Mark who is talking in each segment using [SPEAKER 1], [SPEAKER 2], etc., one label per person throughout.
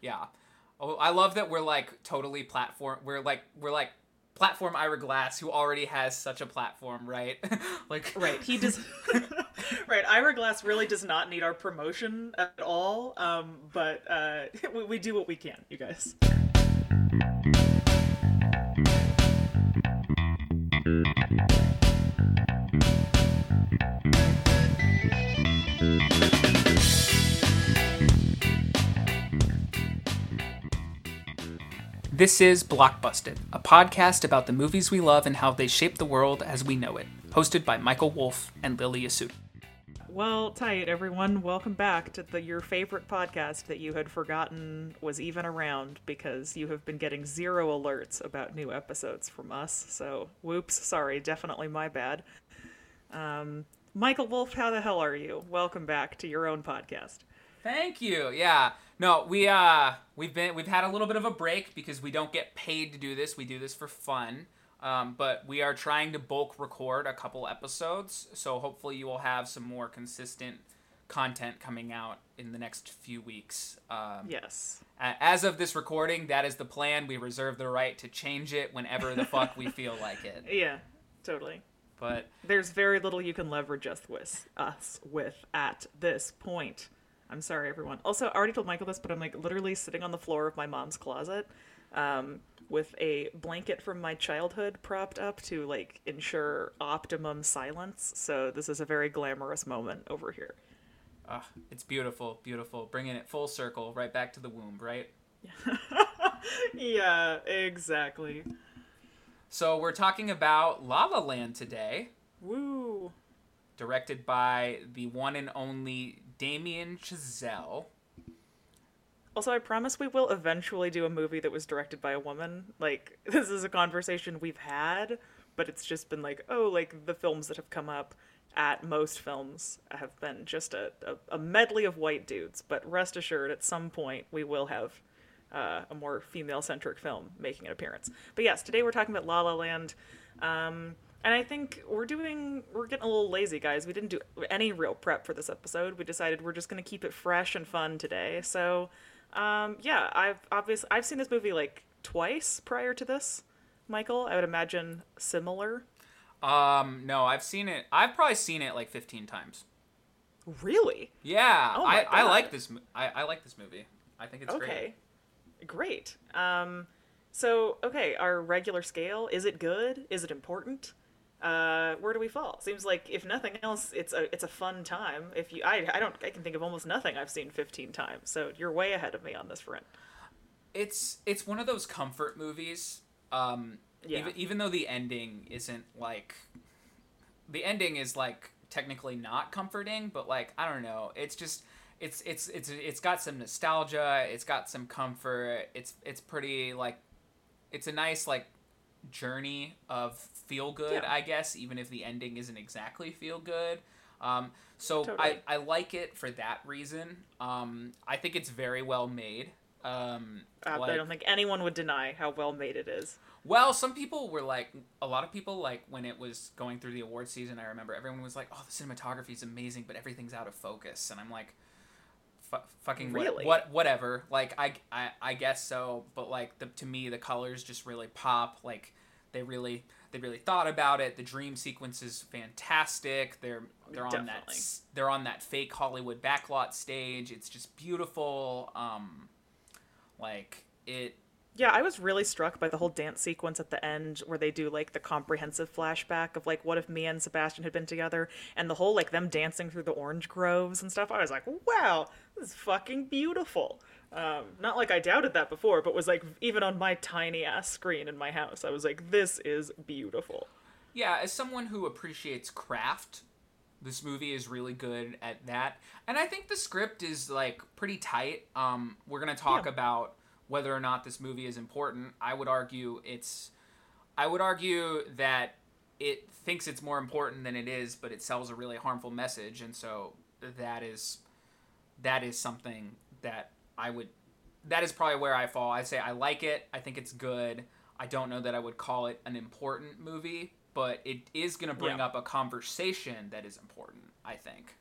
[SPEAKER 1] Yeah. Oh, I love that we're like totally platform. We're like we're like platform Ira Glass, who already has such a platform, right? like
[SPEAKER 2] right. He does. right. Ira Glass really does not need our promotion at all. Um, but uh, we, we do what we can, you guys.
[SPEAKER 1] This is Blockbusted, a podcast about the movies we love and how they shape the world as we know it. Hosted by Michael Wolf and Lily Yasuda.
[SPEAKER 2] Well, tight, everyone. Welcome back to the your favorite podcast that you had forgotten was even around because you have been getting zero alerts about new episodes from us. So, whoops, sorry, definitely my bad. Um, Michael Wolf, how the hell are you? Welcome back to your own podcast.
[SPEAKER 1] Thank you. Yeah. No, we uh we've been we've had a little bit of a break because we don't get paid to do this. We do this for fun. Um, but we are trying to bulk record a couple episodes, so hopefully you will have some more consistent content coming out in the next few weeks. Um,
[SPEAKER 2] yes.
[SPEAKER 1] As of this recording, that is the plan. We reserve the right to change it whenever the fuck we feel like it.
[SPEAKER 2] Yeah, totally.
[SPEAKER 1] But
[SPEAKER 2] there's very little you can leverage us with, us with at this point. I'm sorry, everyone. Also, I already told Michael this, but I'm like literally sitting on the floor of my mom's closet um, with a blanket from my childhood propped up to like ensure optimum silence. So this is a very glamorous moment over here.
[SPEAKER 1] Ah, it's beautiful, beautiful. Bringing it full circle, right back to the womb, right?
[SPEAKER 2] yeah, exactly.
[SPEAKER 1] So we're talking about La La Land today.
[SPEAKER 2] Woo!
[SPEAKER 1] Directed by the one and only Damien Chazelle.
[SPEAKER 2] Also, I promise we will eventually do a movie that was directed by a woman. Like, this is a conversation we've had, but it's just been like, oh, like the films that have come up at most films have been just a, a, a medley of white dudes. But rest assured, at some point, we will have uh, a more female centric film making an appearance. But yes, today we're talking about La La Land. Um, and I think we're doing we're getting a little lazy, guys. We didn't do any real prep for this episode. We decided we're just going to keep it fresh and fun today. So, um, yeah, I've obviously I've seen this movie like twice prior to this. Michael, I would imagine similar.
[SPEAKER 1] Um, no, I've seen it. I've probably seen it like 15 times.
[SPEAKER 2] Really?
[SPEAKER 1] Yeah. Oh I, I like this. I, I like this movie. I think it's great.
[SPEAKER 2] okay. Great. Great. Um, so okay, our regular scale is it good? Is it important? Uh, where do we fall? Seems like if nothing else, it's a it's a fun time. If you, I, I don't, I can think of almost nothing I've seen fifteen times. So you're way ahead of me on this front.
[SPEAKER 1] It's it's one of those comfort movies. Um, yeah. Even, even though the ending isn't like, the ending is like technically not comforting, but like I don't know, it's just it's it's it's it's got some nostalgia. It's got some comfort. It's it's pretty like, it's a nice like journey of feel good, yeah. I guess, even if the ending isn't exactly feel good. Um, so totally. I, I like it for that reason. Um, I think it's very well made. Um,
[SPEAKER 2] uh, like, I don't think anyone would deny how well made it is.
[SPEAKER 1] Well, some people were like, a lot of people like when it was going through the award season. I remember everyone was like, "Oh, the cinematography is amazing, but everything's out of focus," and I'm like, fucking really? what, what whatever like I, I i guess so but like the, to me the colors just really pop like they really they really thought about it the dream sequence is fantastic they're they're on Definitely. that they're on that fake hollywood backlot stage it's just beautiful um like it
[SPEAKER 2] yeah, I was really struck by the whole dance sequence at the end where they do like the comprehensive flashback of like what if Mia and Sebastian had been together and the whole like them dancing through the orange groves and stuff. I was like, wow, this is fucking beautiful. Um, not like I doubted that before, but was like even on my tiny ass screen in my house, I was like, this is beautiful.
[SPEAKER 1] Yeah, as someone who appreciates craft, this movie is really good at that. And I think the script is like pretty tight. Um, we're gonna talk yeah. about whether or not this movie is important. I would argue it's I would argue that it thinks it's more important than it is, but it sells a really harmful message, and so that is that is something that I would that is probably where I fall. I say I like it. I think it's good. I don't know that I would call it an important movie, but it is going to bring yeah. up a conversation that is important, I think.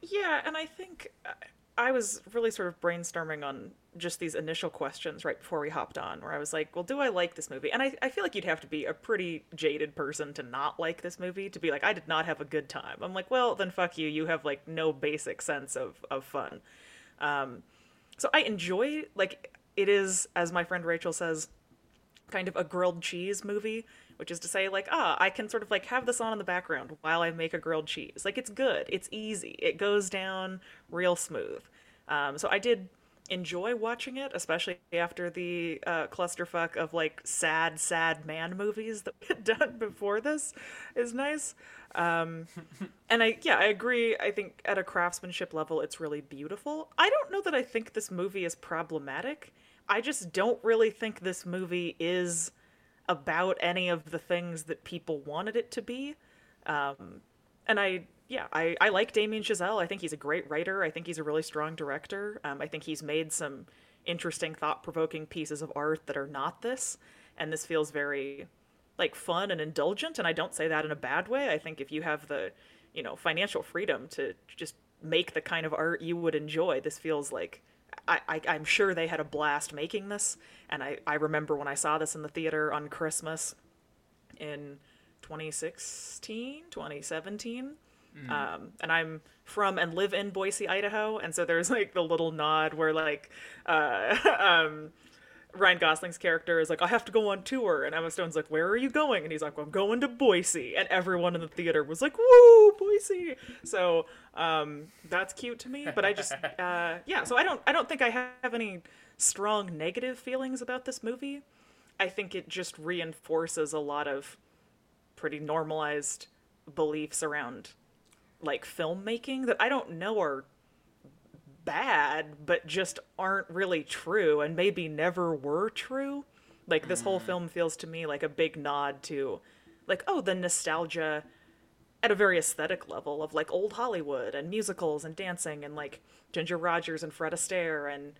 [SPEAKER 2] Yeah, and I think uh, I was really sort of brainstorming on just these initial questions right before we hopped on, where I was like, well, do I like this movie? And I, I feel like you'd have to be a pretty jaded person to not like this movie, to be like, I did not have a good time. I'm like, well, then fuck you. You have like no basic sense of, of fun. Um, so I enjoy, like, it is, as my friend Rachel says, kind of a grilled cheese movie, which is to say, like, ah, I can sort of like have this on in the background while I make a grilled cheese. Like, it's good, it's easy, it goes down real smooth. Um, so I did enjoy watching it, especially after the uh, clusterfuck of like sad, sad man movies that we had done before this is nice. Um, and I, yeah, I agree. I think at a craftsmanship level, it's really beautiful. I don't know that I think this movie is problematic. I just don't really think this movie is about any of the things that people wanted it to be. Um, and I, yeah, I, I like Damien Chazelle. I think he's a great writer. I think he's a really strong director. Um, I think he's made some interesting, thought provoking pieces of art that are not this. And this feels very like fun and indulgent. And I don't say that in a bad way. I think if you have the, you know, financial freedom to just make the kind of art you would enjoy, this feels like I, I, am sure they had a blast making this. And I, I remember when I saw this in the theater on Christmas in 2016, 2017. Mm. Um, and I'm from and live in Boise, Idaho. And so there's like the little nod where like, uh, um, Ryan Gosling's character is like, I have to go on tour. And Emma Stone's like, Where are you going? And he's like, well, I'm going to Boise. And everyone in the theater was like, Woo, Boise. So um, that's cute to me. But I just, uh, yeah. So I don't, I don't think I have any strong negative feelings about this movie. I think it just reinforces a lot of pretty normalized beliefs around like filmmaking that I don't know are bad, but just aren't really true and maybe never were true. Like this whole mm. film feels to me like a big nod to like oh the nostalgia at a very aesthetic level of like old Hollywood and musicals and dancing and like Ginger Rogers and Fred Astaire and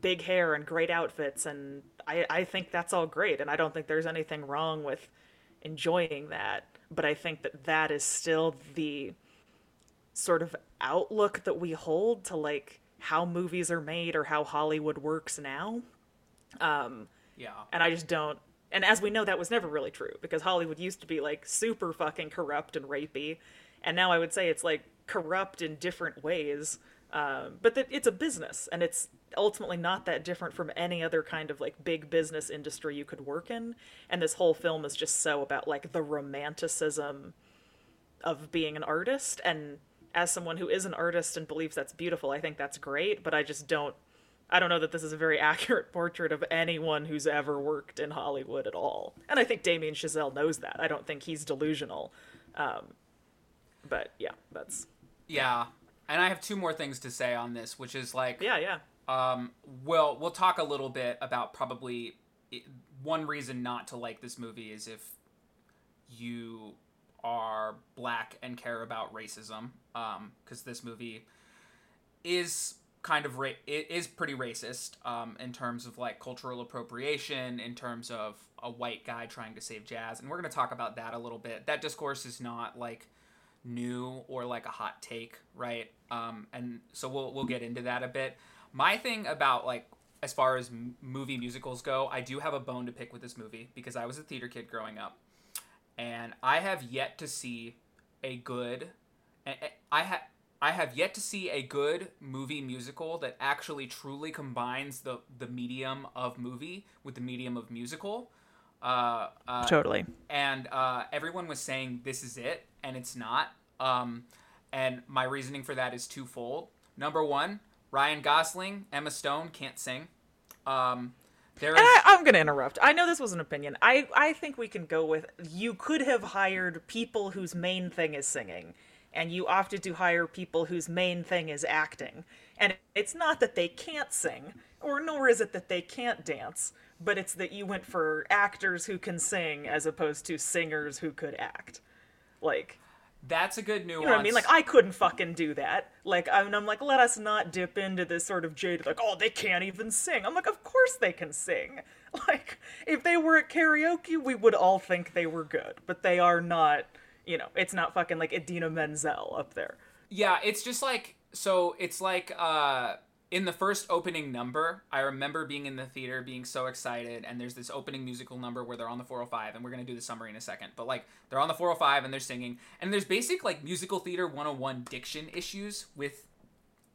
[SPEAKER 2] big hair and great outfits and I I think that's all great and I don't think there's anything wrong with enjoying that but I think that that is still the sort of outlook that we hold to like how movies are made or how Hollywood works now. Um,
[SPEAKER 1] yeah.
[SPEAKER 2] And I just don't. And as we know, that was never really true because Hollywood used to be like super fucking corrupt and rapey, and now I would say it's like corrupt in different ways. Um, but that it's a business, and it's ultimately not that different from any other kind of like big business industry you could work in. And this whole film is just so about like the romanticism of being an artist and as someone who is an artist and believes that's beautiful, I think that's great, but I just don't I don't know that this is a very accurate portrait of anyone who's ever worked in Hollywood at all. And I think Damien Chazelle knows that. I don't think he's delusional. Um, but yeah, that's
[SPEAKER 1] yeah. And I have two more things to say on this, which is like
[SPEAKER 2] yeah, yeah.
[SPEAKER 1] Um, well, we'll talk a little bit about probably one reason not to like this movie is if you are black and care about racism because um, this movie is kind of ra- it is pretty racist um, in terms of like cultural appropriation in terms of a white guy trying to save jazz and we're going to talk about that a little bit that discourse is not like new or like a hot take right um, and so we'll we'll get into that a bit my thing about like as far as movie musicals go i do have a bone to pick with this movie because i was a theater kid growing up and I have yet to see a good. I have. I have yet to see a good movie musical that actually truly combines the the medium of movie with the medium of musical. Uh, uh,
[SPEAKER 2] totally.
[SPEAKER 1] And uh, everyone was saying this is it, and it's not. Um, and my reasoning for that is twofold. Number one, Ryan Gosling, Emma Stone can't sing. Um,
[SPEAKER 2] there is... I, I'm going to interrupt. I know this was an opinion. I, I think we can go with you could have hired people whose main thing is singing, and you opted to hire people whose main thing is acting. And it's not that they can't sing, or nor is it that they can't dance, but it's that you went for actors who can sing as opposed to singers who could act. Like,
[SPEAKER 1] that's a good nuance.
[SPEAKER 2] You know what I mean? Like I couldn't fucking do that. Like I'm, I'm like, let us not dip into this sort of jade. Like, oh, they can't even sing. I'm like, of course they can sing. Like if they were at karaoke, we would all think they were good, but they are not. You know, it's not fucking like Idina Menzel up there.
[SPEAKER 1] Yeah, it's just like so it's like uh in the first opening number, I remember being in the theater, being so excited, and there's this opening musical number where they're on the 405, and we're gonna do the summary in a second. But like they're on the 405 and they're singing, and there's basic like musical theater 101 diction issues with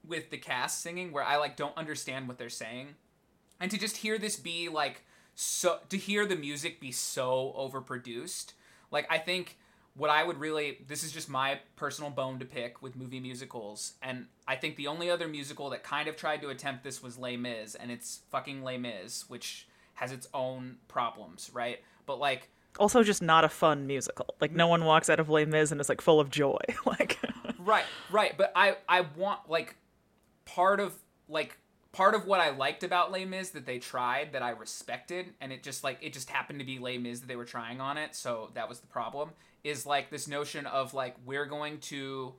[SPEAKER 1] with the cast singing where I like don't understand what they're saying, and to just hear this be like so to hear the music be so overproduced, like I think what I would really this is just my personal bone to pick with movie musicals, and I think the only other musical that kind of tried to attempt this was Les Mis, and it's fucking Les Mis, which has its own problems, right? But like
[SPEAKER 2] also just not a fun musical. Like no one walks out of Les Mis and is like full of joy. like
[SPEAKER 1] right, right. But I I want like part of like part of what I liked about Les Mis that they tried that I respected, and it just like it just happened to be Les Mis that they were trying on it, so that was the problem is like this notion of like we're going to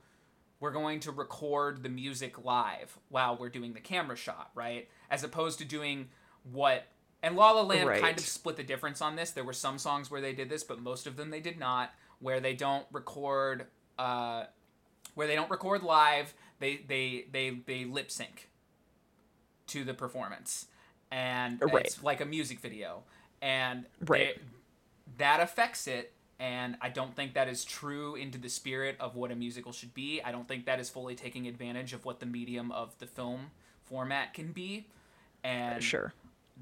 [SPEAKER 1] we're going to record the music live while we're doing the camera shot, right? As opposed to doing what and La La Land right. kind of split the difference on this. There were some songs where they did this, but most of them they did not, where they don't record uh where they don't record live, they they they they lip sync to the performance. And right. it's like a music video. And right. They, that affects it and I don't think that is true into the spirit of what a musical should be. I don't think that is fully taking advantage of what the medium of the film format can be. And
[SPEAKER 2] sure.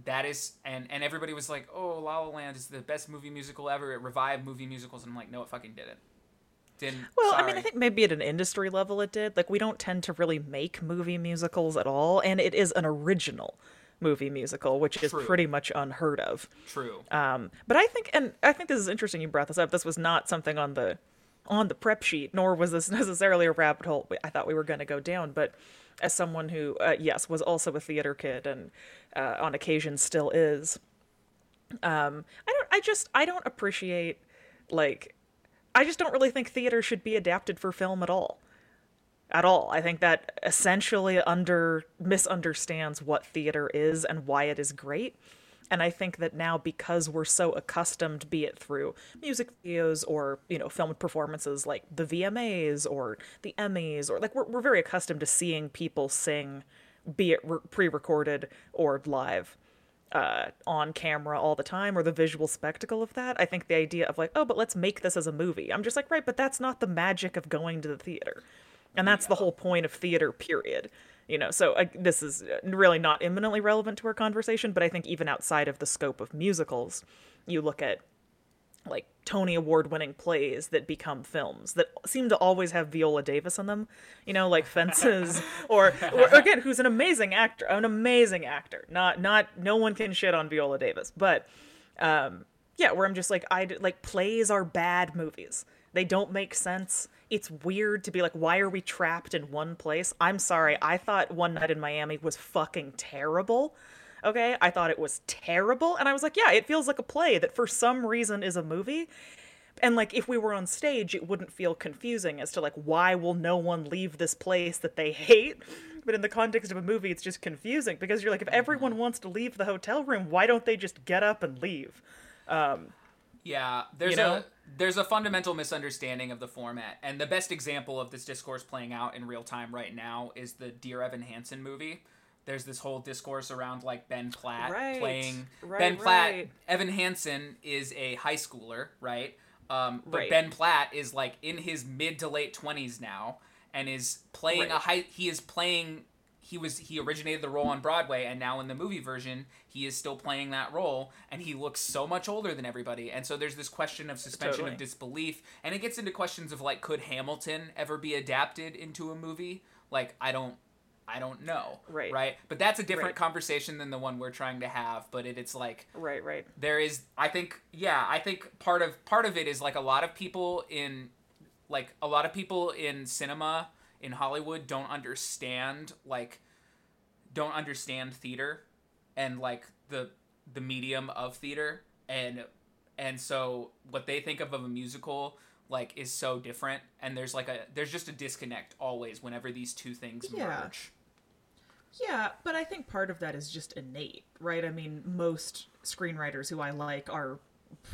[SPEAKER 1] That is and and everybody was like, "Oh, La La Land is the best movie musical ever. It revived movie musicals." And I'm like, "No, it fucking didn't." Didn't.
[SPEAKER 2] Well,
[SPEAKER 1] sorry.
[SPEAKER 2] I mean, I think maybe at an industry level it did. Like we don't tend to really make movie musicals at all, and it is an original movie musical, which is True. pretty much unheard of.
[SPEAKER 1] True.
[SPEAKER 2] Um, but I think, and I think this is interesting. You brought this up. This was not something on the on the prep sheet, nor was this necessarily a rabbit hole I thought we were going to go down. But as someone who, uh, yes, was also a theater kid and uh, on occasion still is, um, I don't. I just I don't appreciate like. I just don't really think theater should be adapted for film at all at all. I think that essentially under misunderstands what theater is and why it is great. And I think that now because we're so accustomed, be it through music videos or, you know, film performances like the VMAs or the Emmys or like we're, we're very accustomed to seeing people sing, be it re- pre-recorded or live. Uh, on camera all the time or the visual spectacle of that. I think the idea of like, oh, but let's make this as a movie. I'm just like, right, but that's not the magic of going to the theater and that's yeah. the whole point of theater period you know so uh, this is really not imminently relevant to our conversation but i think even outside of the scope of musicals you look at like Tony award winning plays that become films that seem to always have Viola Davis in them, you know, like Fences or, or again, who's an amazing actor, an amazing actor. Not not no one can shit on Viola Davis, but um yeah, where I'm just like I like plays are bad movies. They don't make sense it's weird to be like, why are we trapped in one place? I'm sorry. I thought One Night in Miami was fucking terrible. Okay. I thought it was terrible. And I was like, yeah, it feels like a play that for some reason is a movie. And like, if we were on stage, it wouldn't feel confusing as to like, why will no one leave this place that they hate? But in the context of a movie, it's just confusing because you're like, if everyone wants to leave the hotel room, why don't they just get up and leave? Um,
[SPEAKER 1] yeah, there's you know? a there's a fundamental misunderstanding of the format, and the best example of this discourse playing out in real time right now is the Dear Evan Hansen movie. There's this whole discourse around like Ben Platt
[SPEAKER 2] right.
[SPEAKER 1] playing
[SPEAKER 2] right,
[SPEAKER 1] Ben Platt.
[SPEAKER 2] Right.
[SPEAKER 1] Evan Hansen is a high schooler, right? Um, but. Ben Platt is like in his mid to late twenties now, and is playing a high. He is playing he was he originated the role on Broadway and now in the movie version he is still playing that role and he looks so much older than everybody and so there's this question of suspension
[SPEAKER 2] totally.
[SPEAKER 1] of disbelief and it gets into questions of like could Hamilton ever be adapted into a movie like I don't I don't know
[SPEAKER 2] right
[SPEAKER 1] right but that's a different
[SPEAKER 2] right.
[SPEAKER 1] conversation than the one we're trying to have but it, it's like
[SPEAKER 2] right right
[SPEAKER 1] there is I think yeah I think part of part of it is like a lot of people in like a lot of people in cinema in Hollywood don't understand like don't understand theater and like the the medium of theater and and so what they think of of a musical like is so different and there's like a there's just a disconnect always whenever these two things
[SPEAKER 2] yeah.
[SPEAKER 1] merge.
[SPEAKER 2] Yeah, but I think part of that is just innate, right? I mean, most screenwriters who I like are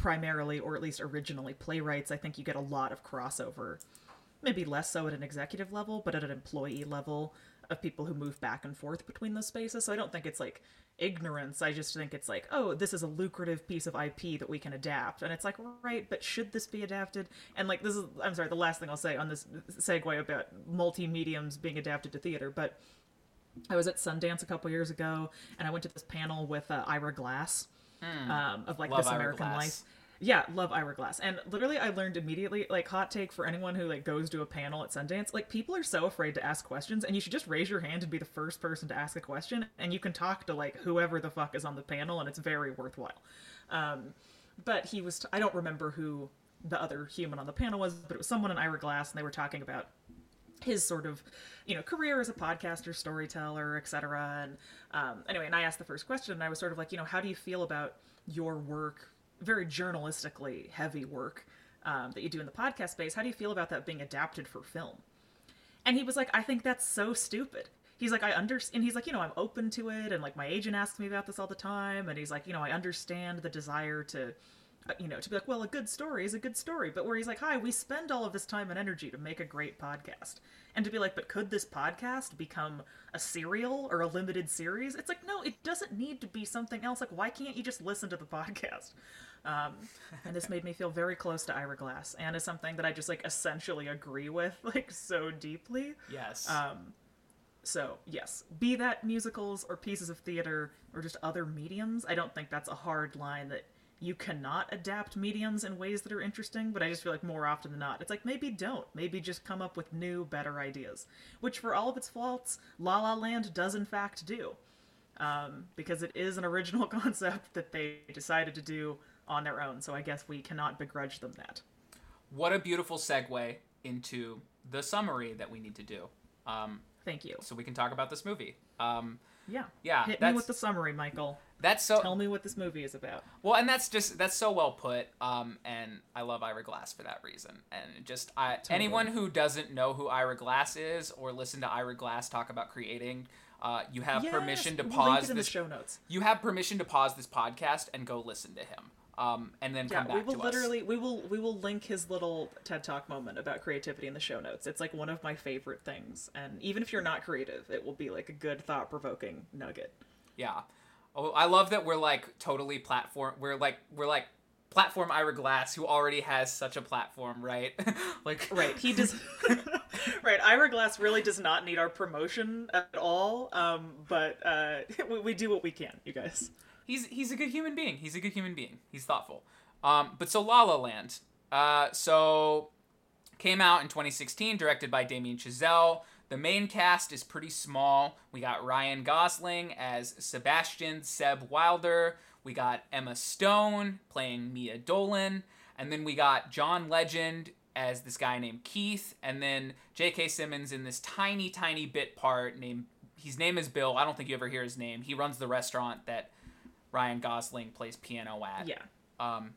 [SPEAKER 2] primarily or at least originally playwrights. I think you get a lot of crossover maybe less so at an executive level, but at an employee level of people who move back and forth between those spaces. So I don't think it's like ignorance. I just think it's like, oh, this is a lucrative piece of IP that we can adapt. And it's like, right, but should this be adapted? And like, this is, I'm sorry, the last thing I'll say on this segue about multi mediums being adapted to theater, but I was at Sundance a couple years ago and I went to this panel with uh, Ira Glass um, of like
[SPEAKER 1] Love
[SPEAKER 2] This
[SPEAKER 1] Ira
[SPEAKER 2] American
[SPEAKER 1] Glass.
[SPEAKER 2] Life. Yeah, love Ira Glass. And literally I learned immediately, like hot take for anyone who like goes to a panel at Sundance, like people are so afraid to ask questions and you should just raise your hand and be the first person to ask a question and you can talk to like whoever the fuck is on the panel and it's very worthwhile. Um, but he was I don't remember who the other human on the panel was, but it was someone in Ira Glass and they were talking about his sort of you know career as a podcaster storyteller etc and um, anyway and i asked the first question and i was sort of like you know how do you feel about your work very journalistically heavy work um, that you do in the podcast space? How do you feel about that being adapted for film? And he was like i think that's so stupid. He's like i understand And he's like you know i'm open to it and like my agent asks me about this all the time. And he's like you know i understand the desire to you know to be like well a good story is a good story but where he's like hi we spend all of this time and energy to make a great podcast and to be like but could this podcast become a serial or a limited series it's like no it doesn't need to be something else like why can't you just listen to the podcast um, and this made me feel very close to Ira Glass, and is something that I just like essentially agree with like so deeply.
[SPEAKER 1] Yes.
[SPEAKER 2] Um, so yes, be that musicals or pieces of theater or just other mediums, I don't think that's a hard line that you cannot adapt mediums in ways that are interesting. But I just feel like more often than not, it's like maybe don't, maybe just come up with new, better ideas. Which, for all of its faults, La La Land does in fact do, um, because it is an original concept that they decided to do on their own. So I guess we cannot begrudge them that.
[SPEAKER 1] what a beautiful segue into the summary that we need to do. Um,
[SPEAKER 2] Thank you.
[SPEAKER 1] so we can talk about this movie. Um,
[SPEAKER 2] Yeah.
[SPEAKER 1] Yeah,
[SPEAKER 2] Hit me with the summary, Michael.
[SPEAKER 1] That's so
[SPEAKER 2] Tell me what this movie is about.
[SPEAKER 1] well, and that's just that's so well put. Um, and I love Ira Glass for that reason. And just I, anyone who doesn't know who Ira Glass is or listen to Ira Glass talk about creating, uh, you have
[SPEAKER 2] Yes,
[SPEAKER 1] permission to
[SPEAKER 2] we'll
[SPEAKER 1] pause
[SPEAKER 2] in
[SPEAKER 1] this
[SPEAKER 2] the show notes.
[SPEAKER 1] you have permission to pause this podcast and go listen to him um, and then
[SPEAKER 2] Yeah,
[SPEAKER 1] come back
[SPEAKER 2] we will literally we will we will link his little TED Talk moment about creativity in the show notes. It's like one of my favorite things, and even if you're not creative, it will be like a good thought provoking nugget.
[SPEAKER 1] Yeah. Oh, I love that we're like totally platform. We're like we're like platform Ira Glass who already has such a platform, right? like
[SPEAKER 2] Right, he does. right, Ira Glass really does not need our promotion at all. Um, but uh, we, we do what we can, you guys.
[SPEAKER 1] he's he's a good human being. He's a good human being. He's thoughtful. Um, but so La La Land. Uh, so came out in 2016, directed by Damien Chazelle. The main cast is pretty small. We got Ryan Gosling as Sebastian Seb Wilder. We got Emma Stone playing Mia Dolan, and then we got John Legend as this guy named Keith, and then J.K. Simmons in this tiny, tiny bit part named. His name is Bill. I don't think you ever hear his name. He runs the restaurant that Ryan Gosling plays piano at.
[SPEAKER 2] Yeah.
[SPEAKER 1] Um,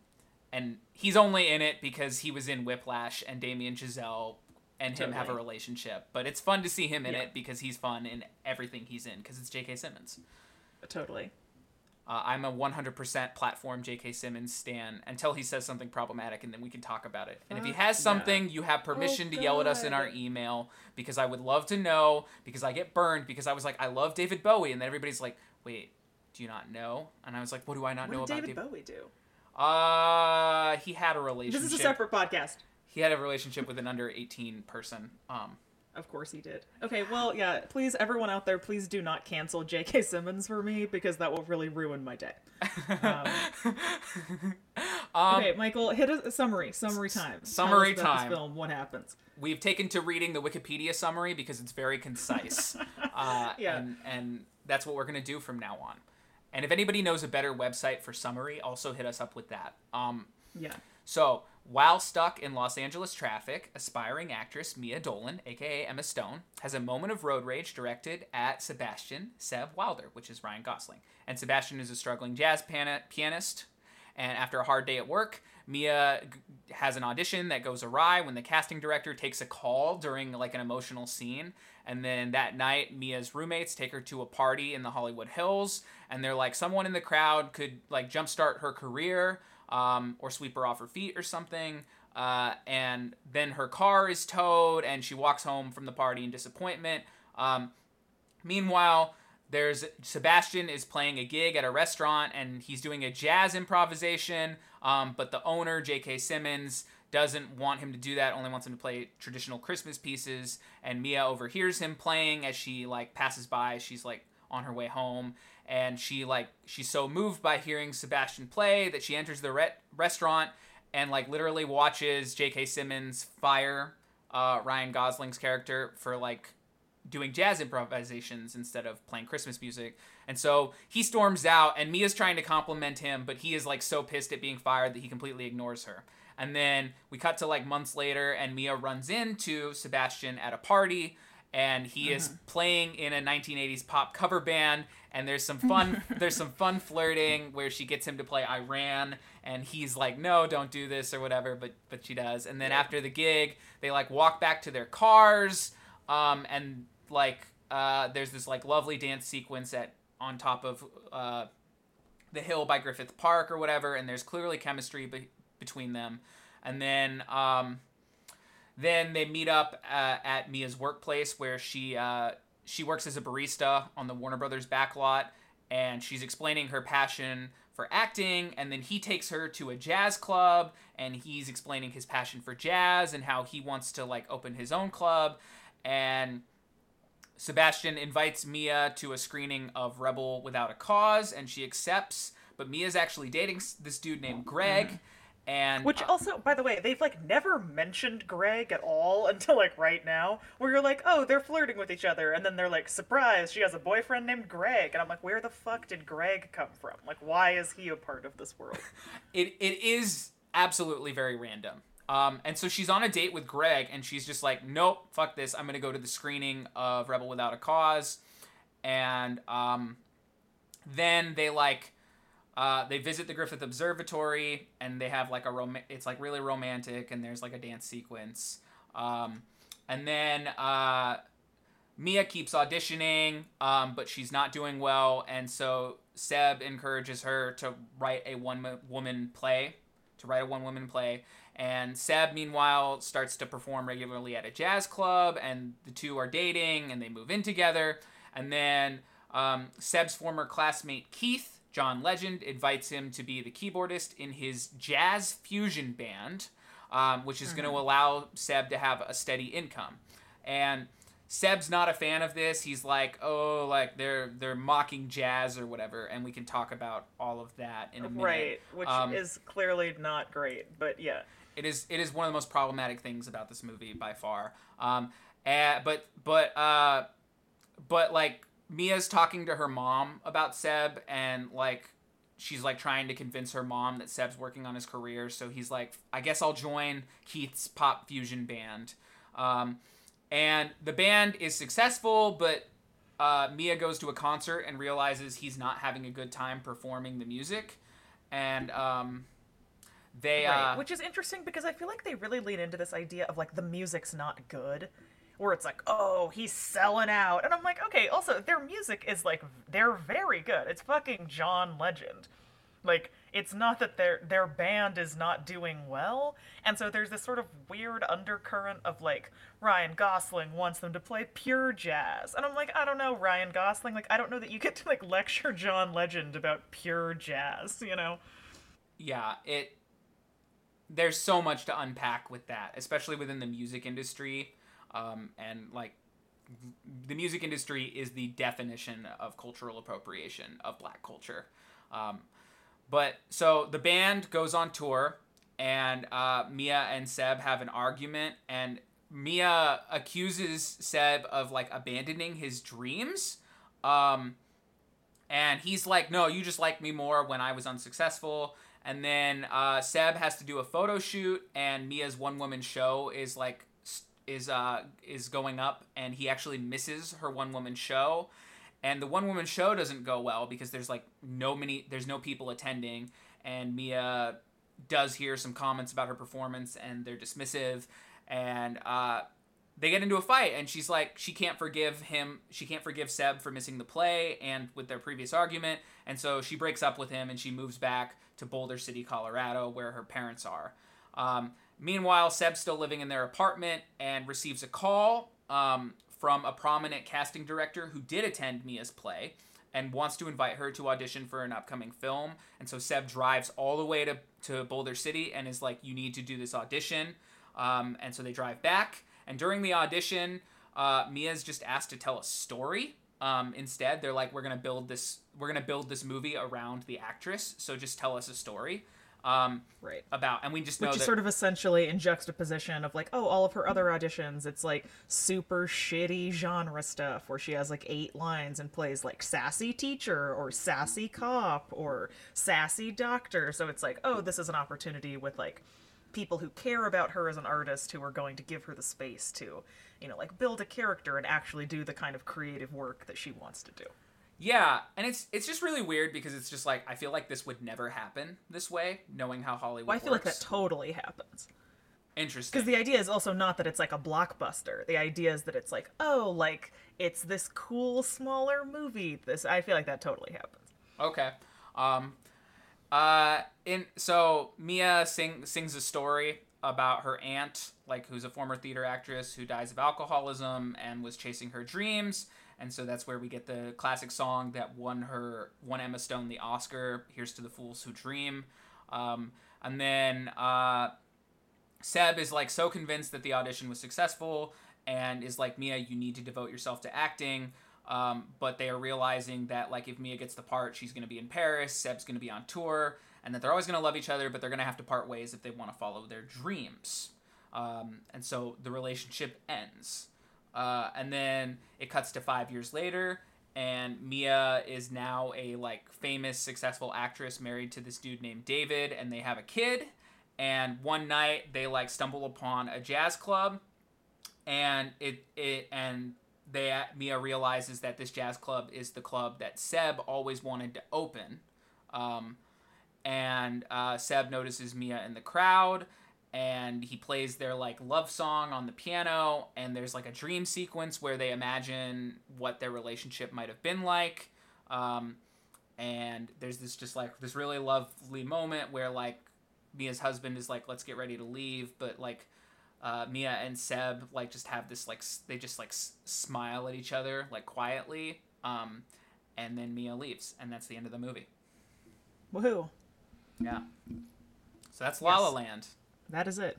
[SPEAKER 1] and he's only in it because he was in Whiplash and Damien Chazelle and him have a relationship. But it's fun to see him in
[SPEAKER 2] Yeah.
[SPEAKER 1] it because he's fun in everything he's in because it's J.K. Simmons.
[SPEAKER 2] Totally.
[SPEAKER 1] Uh, I'm a 100% platform J.K. Simmons stan until he says something problematic, and then we can talk about it. And if he
[SPEAKER 2] Fuck
[SPEAKER 1] has
[SPEAKER 2] yeah.
[SPEAKER 1] something, you have permission
[SPEAKER 2] Oh,
[SPEAKER 1] to yell at us in our email because I would love to know because I get burned because I was like, I love David Bowie, and then everybody's like, wait, do you not know? And I was like, what do I not know
[SPEAKER 2] What did
[SPEAKER 1] about
[SPEAKER 2] David
[SPEAKER 1] David?
[SPEAKER 2] Bowie do?
[SPEAKER 1] Uh, he had a relationship.
[SPEAKER 2] This is a separate podcast.
[SPEAKER 1] He had a relationship with an under 18 person. Um,
[SPEAKER 2] Of course he did. Okay, well, yeah, please, everyone out there, please do not cancel J.K. Simmons for me because that will really ruin my day. Um,
[SPEAKER 1] um,
[SPEAKER 2] okay, Michael, hit a, a summary. Summary time.
[SPEAKER 1] summary time.
[SPEAKER 2] Film. What happens?
[SPEAKER 1] we've taken to reading the Wikipedia summary because it's very concise. uh,
[SPEAKER 2] Yeah.
[SPEAKER 1] And, and that's what we're going to do from now on. And if anybody knows a better website for summary, also hit us up with that. Um,
[SPEAKER 2] Yeah.
[SPEAKER 1] so, while stuck in Los Angeles traffic, aspiring actress Mia Dolan, aka Emma Stone, has a moment of road rage directed at Sebastian Seb Wilder, which is Ryan Gosling. And Sebastian is a struggling jazz pian- pianist. And after a hard day at work, Mia g- has an audition that goes awry when the casting director takes a call during like an emotional scene. And then that night, Mia's roommates take her to a party in the Hollywood Hills, and they're like, someone in the crowd could like jumpstart her career um, or sweep her off her feet or something. Uh, and then her car is towed, and she walks home from the party in disappointment. Um, meanwhile, there's Sebastian is playing a gig at a restaurant, and he's doing a jazz improvisation. Um, but the owner, J.K. Simmons, doesn't want him to do that. Only wants him to play traditional Christmas pieces. And Mia overhears him playing as she like passes by. She's like on her way home, and she like she's so moved by hearing Sebastian play that she enters the re- restaurant and like literally watches J.K. Simmons fire uh, Ryan Gosling's character for like doing jazz improvisations instead of playing Christmas music. And so he storms out, and Mia's trying to compliment him, but he is like so pissed at being fired that he completely ignores her. And then we cut to like months later, and Mia runs into Sebastian at a party, and he mm-hmm. is playing in a 1980s pop cover band. And there's some fun, there's some fun flirting where she gets him to play I Ran, and he's like, "No, don't do this" or whatever, but but she does. And then yeah. after the gig, they like walk back to their cars, um, and like uh, there's this like lovely dance sequence at on top of uh, the hill by Griffith Park or whatever, and there's clearly chemistry be- between them. And then um, then they meet up uh, at Mia's workplace where she uh, she works as a barista on the Warner Brothers backlot, and she's explaining her passion for acting and then he takes her to a jazz club and he's explaining his passion for jazz and how he wants to like open his own club. And Sebastian invites Mia to a screening of Rebel Without a Cause and she accepts but Mia's actually dating this dude named Greg mm. And
[SPEAKER 2] which uh, also by the way they've like never mentioned greg at all until like right now where you're like oh they're flirting with each other and then they're like surprise she has a boyfriend named greg. And i'm like where the fuck did greg come from? Like why is he a part of this world?
[SPEAKER 1] It, it is absolutely very random. Um, and so she's on a date with greg and she's just like nope fuck this. I'm gonna go to the screening of rebel without a cause. And um, then they like uh, they visit the Griffith Observatory and they have like a rom- it's like really romantic and there's like a dance sequence. Um, and then uh, Mia keeps auditioning, um, but she's not doing well, and so Seb encourages her to write a one woman play, to write a one woman play. And Seb, meanwhile, starts to perform regularly at a jazz club, and the two are dating, and they move in together. And then um, Seb's former classmate Keith John Legend invites him to be the keyboardist in his jazz fusion band, um, which is mm-hmm. going to allow Seb to have a steady income. And Seb's not a fan of this. He's like, "Oh, like they're they're mocking jazz or whatever," and we can talk about all of that in a minute.
[SPEAKER 2] Right, which um, is clearly not great, but yeah.
[SPEAKER 1] It is it is one of the most problematic things about this movie by far. Um, uh, but but uh, but like Mia's talking to her mom about Seb and like she's like trying to convince her mom that Seb's working on his career. So he's like, I guess I'll join Keith's pop fusion band. Um, and the band is successful, but uh, Mia goes to a concert and realizes he's not having a good time performing the music. And um, they. Right.
[SPEAKER 2] Uh, Which is interesting because I feel like they really lean into this idea of like the music's not good where it's like, oh, he's selling out. And I'm like, okay, also, their music is like, they're very good. It's fucking John Legend. Like, it's not that their their band is not doing well. And so there's this sort of weird undercurrent of like, Ryan Gosling wants them to play pure jazz. And I'm like, I don't know, Ryan Gosling. Like, I don't know that you get to like lecture John Legend about pure jazz, you know?
[SPEAKER 1] Yeah, it. There's so much to unpack with that, especially within the music industry um, and like the music industry is the definition of cultural appropriation of black culture. Um, but so the band goes on tour, and uh, Mia and Seb have an argument, and Mia accuses Seb of like abandoning his dreams. Um, and he's like, "No, you just like me more when I was unsuccessful." And then uh, Seb has to do a photo shoot, and Mia's one woman show is like is uh is going up and he actually misses her one woman show. And the one woman show doesn't go well because there's like no many there's no people attending. And Mia does hear some comments about her performance and they're dismissive. And uh they get into a fight and she's like she can't forgive him she can't forgive Seb for missing the play and with their previous argument. And so she breaks up with him and she moves back to Boulder City, Colorado where her parents are. Um, meanwhile, Seb's still living in their apartment and receives a call um, from a prominent casting director who did attend Mia's play and wants to invite her to audition for an upcoming film. And so Seb drives all the way to, to Boulder City and is like, You need to do this audition. Um, and so they drive back. And during the audition, uh, Mia's just asked to tell a story. Um, instead, they're like, We're gonna build this. We're gonna build this movie around the actress. So just tell us a story. Um,
[SPEAKER 2] Right.
[SPEAKER 1] About and we just know
[SPEAKER 2] Which is sort of essentially in juxtaposition of like, oh, all of her other auditions, it's like super shitty genre stuff where she has like eight lines and plays like sassy teacher or sassy cop or sassy doctor. So it's like, oh, this is an opportunity with like people who care about her as an artist who are going to give her the space to, you know, like build a character and actually do the kind of creative work that she wants to do.
[SPEAKER 1] Yeah, and it's it's just really weird because it's just like I feel like this would never happen this way, knowing how Hollywood
[SPEAKER 2] Well, I feel like that totally happens.
[SPEAKER 1] Interesting.
[SPEAKER 2] Because the idea is also not that it's like a blockbuster. The idea is that it's like, oh, like it's this cool smaller movie. This I feel like that totally happens.
[SPEAKER 1] Okay. Um uh in so Mia sing, sings a story about her aunt, like who's a former theater actress who dies of alcoholism and was chasing her dreams. And so that's where we get the classic song that won her won Emma Stone the Oscar, Here's to the Fools Who Dream. Um, and then uh Seb is like so convinced that the audition was successful and is like Mia, you need to devote yourself to acting. Um, but they are realizing that like if Mia gets the part, she's going to be in Paris, Seb's going to be on tour, and that they're always going to love each other, but they're going to have to part ways if they want to follow their dreams. Um, and so the relationship ends. Uh, and then it cuts to five years later, and Mia is now a like famous, successful actress married to this dude named David, and they have a kid. And one night they like stumble upon a jazz club, and it it and they Mia realizes that this jazz club is the club that Seb always wanted to open. Um, and uh, Seb notices Mia in the crowd, and he plays their like love song on the piano. And there's like a dream sequence where they imagine what their relationship might have been like. Um, and there's this just like this really lovely moment where like Mia's husband is like, "Let's get ready to leave," but like uh, Mia and Seb like just have this like s- they just like s- smile at each other like quietly, um, and then Mia leaves, and that's the end of the movie.
[SPEAKER 2] Woohoo!
[SPEAKER 1] Yeah. So that's La La
[SPEAKER 2] Yes.
[SPEAKER 1] Land.
[SPEAKER 2] That is it.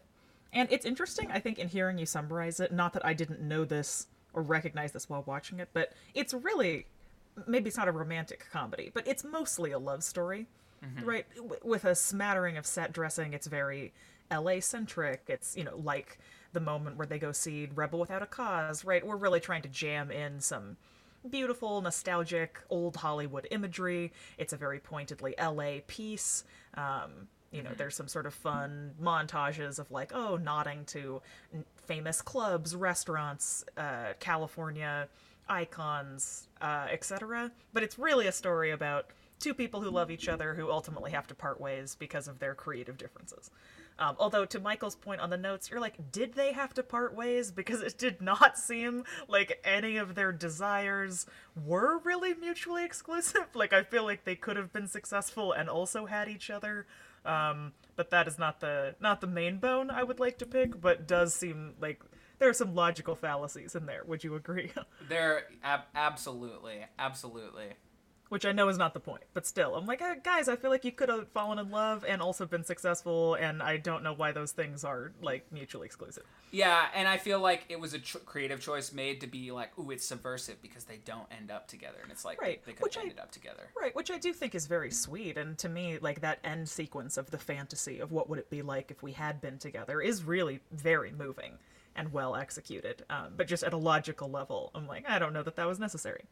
[SPEAKER 2] And it's interesting, I think, in hearing you summarize it. Not that I didn't know this or recognize this while watching it, but it's really maybe it's not a romantic comedy, but it's mostly a love story, right? W- with a smattering of set dressing. It's very LA centric. It's, you know, like the moment where they go see Rebel Without a Cause, right? We're really trying to jam in some beautiful, nostalgic, old Hollywood imagery. It's a very pointedly LA piece. Um, you know, there's some sort of fun montages of like, oh, nodding to famous clubs, restaurants, uh, California icons, uh, etc. But it's really a story about two people who love each other who ultimately have to part ways because of their creative differences. Um, although, to Michael's point on the notes, you're like, did they have to part ways? Because it did not seem like any of their desires were really mutually exclusive. Like, I feel like they could have been successful and also had each other. Um, but that is not the not the main bone I would like to pick. But does seem like there are some logical fallacies in there. Would you agree?
[SPEAKER 1] There, ab- absolutely, absolutely.
[SPEAKER 2] Which I know is not the point, but still, I'm like, eh, guys, I feel like you could have fallen in love and also been successful, and I don't know why those things are like mutually exclusive.
[SPEAKER 1] Yeah, and I feel like it was a tr- creative choice made to be like, ooh, it's subversive because they don't end up together, and it's like
[SPEAKER 2] Right,
[SPEAKER 1] they, they could have
[SPEAKER 2] I-
[SPEAKER 1] ended up together.
[SPEAKER 2] Right, which I do think is very sweet, and to me, like that end sequence of the fantasy of what would it be like if we had been together is really very moving and well executed. Um, but just at a logical level, I'm like, I don't know that that was necessary.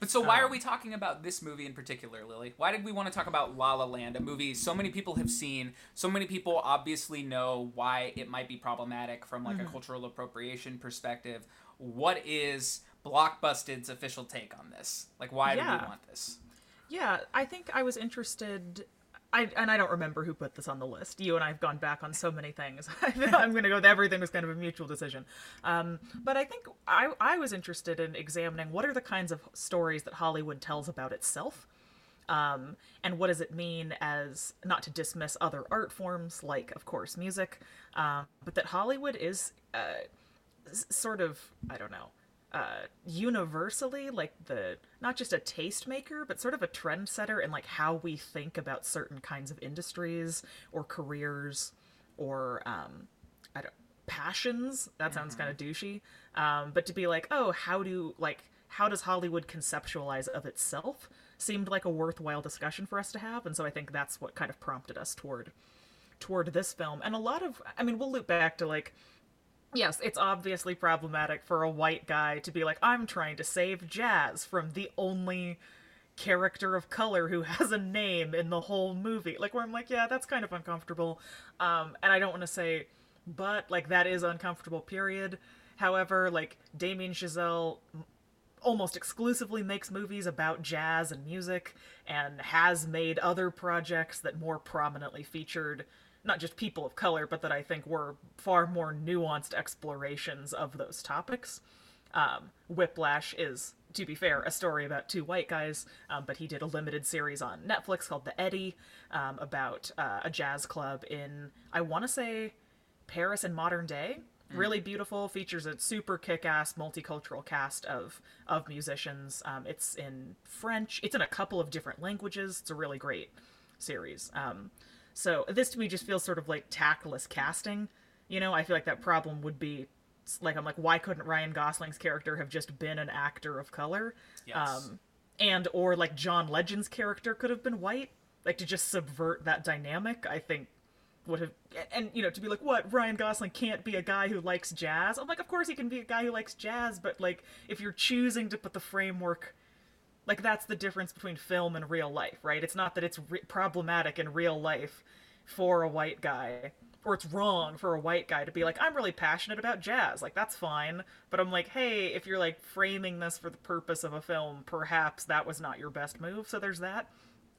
[SPEAKER 1] But so why are
[SPEAKER 2] Um,
[SPEAKER 1] we talking about this movie in particular, Lily? Why did we want to talk about La La Land, a movie so many people have seen, so many people obviously know why it might be problematic from like
[SPEAKER 2] Mm-hmm.
[SPEAKER 1] a cultural appropriation perspective. What is Blockbusted's official take on this? Like why do we want this?
[SPEAKER 2] Yeah, I think I was interested. I, and I don't remember who put this on the list. You and I have gone back on so many things. I'm going to go with everything was kind of a mutual decision. Um, but I think I, I was interested in examining what are the kinds of stories that Hollywood tells about itself. Um, and what does it mean as not to dismiss other art forms, like, of course, music, um, but that Hollywood is uh, sort of, I don't know, uh, universally like the not just a tastemaker, but sort of a trendsetter in like how we think about certain kinds of industries or careers or um, I don't passions. That sounds kind of douchey. Um, but to be like, oh, how do like how does Hollywood conceptualize of itself? Seemed like a worthwhile discussion for us to have, and so I think that's what kind of prompted us toward toward this film. And a lot of, I mean, we'll loop back to like yes, it's obviously problematic for a white guy to be like, I'm trying to save jazz from the only character of color who has a name in the whole movie. Like, where I'm like, yeah, that's kind of uncomfortable. Um, and I don't want to say, but, like, that is uncomfortable, period. However, like, Damien Chazelle almost exclusively makes movies about jazz and music and has made other projects that more prominently featured not just people of color, but that I think were far more nuanced explorations of those topics. Um, Whiplash is, to be fair, a story about two white guys, um, but he did a limited series on Netflix called The Eddy um, about uh, a jazz club in, I want to say, Paris in modern day. Really beautiful, features a super kick-ass multicultural cast of of musicians. Um, it's in French. It's in a couple of different languages. It's a really great series. Um, so this to me just feels sort of like tactless casting. You know, I feel like that problem would be like I'm like, why couldn't Ryan Gosling's character have just been an actor of color?
[SPEAKER 1] Yes.
[SPEAKER 2] Um, and or like John Legend's character could have been white, like to just subvert that dynamic. I think would have and you know to be like what Ryan Gosling can't be a guy who likes jazz. I'm like, of course he can be a guy who likes jazz, but like if you're choosing to put the framework like that's the difference between film and real life, right? It's not that it's re- problematic in real life for a white guy or it's wrong for a white guy to be like I'm really passionate about jazz. Like that's fine, but I'm like, "Hey, if you're like framing this for the purpose of a film, perhaps that was not your best move." So there's that.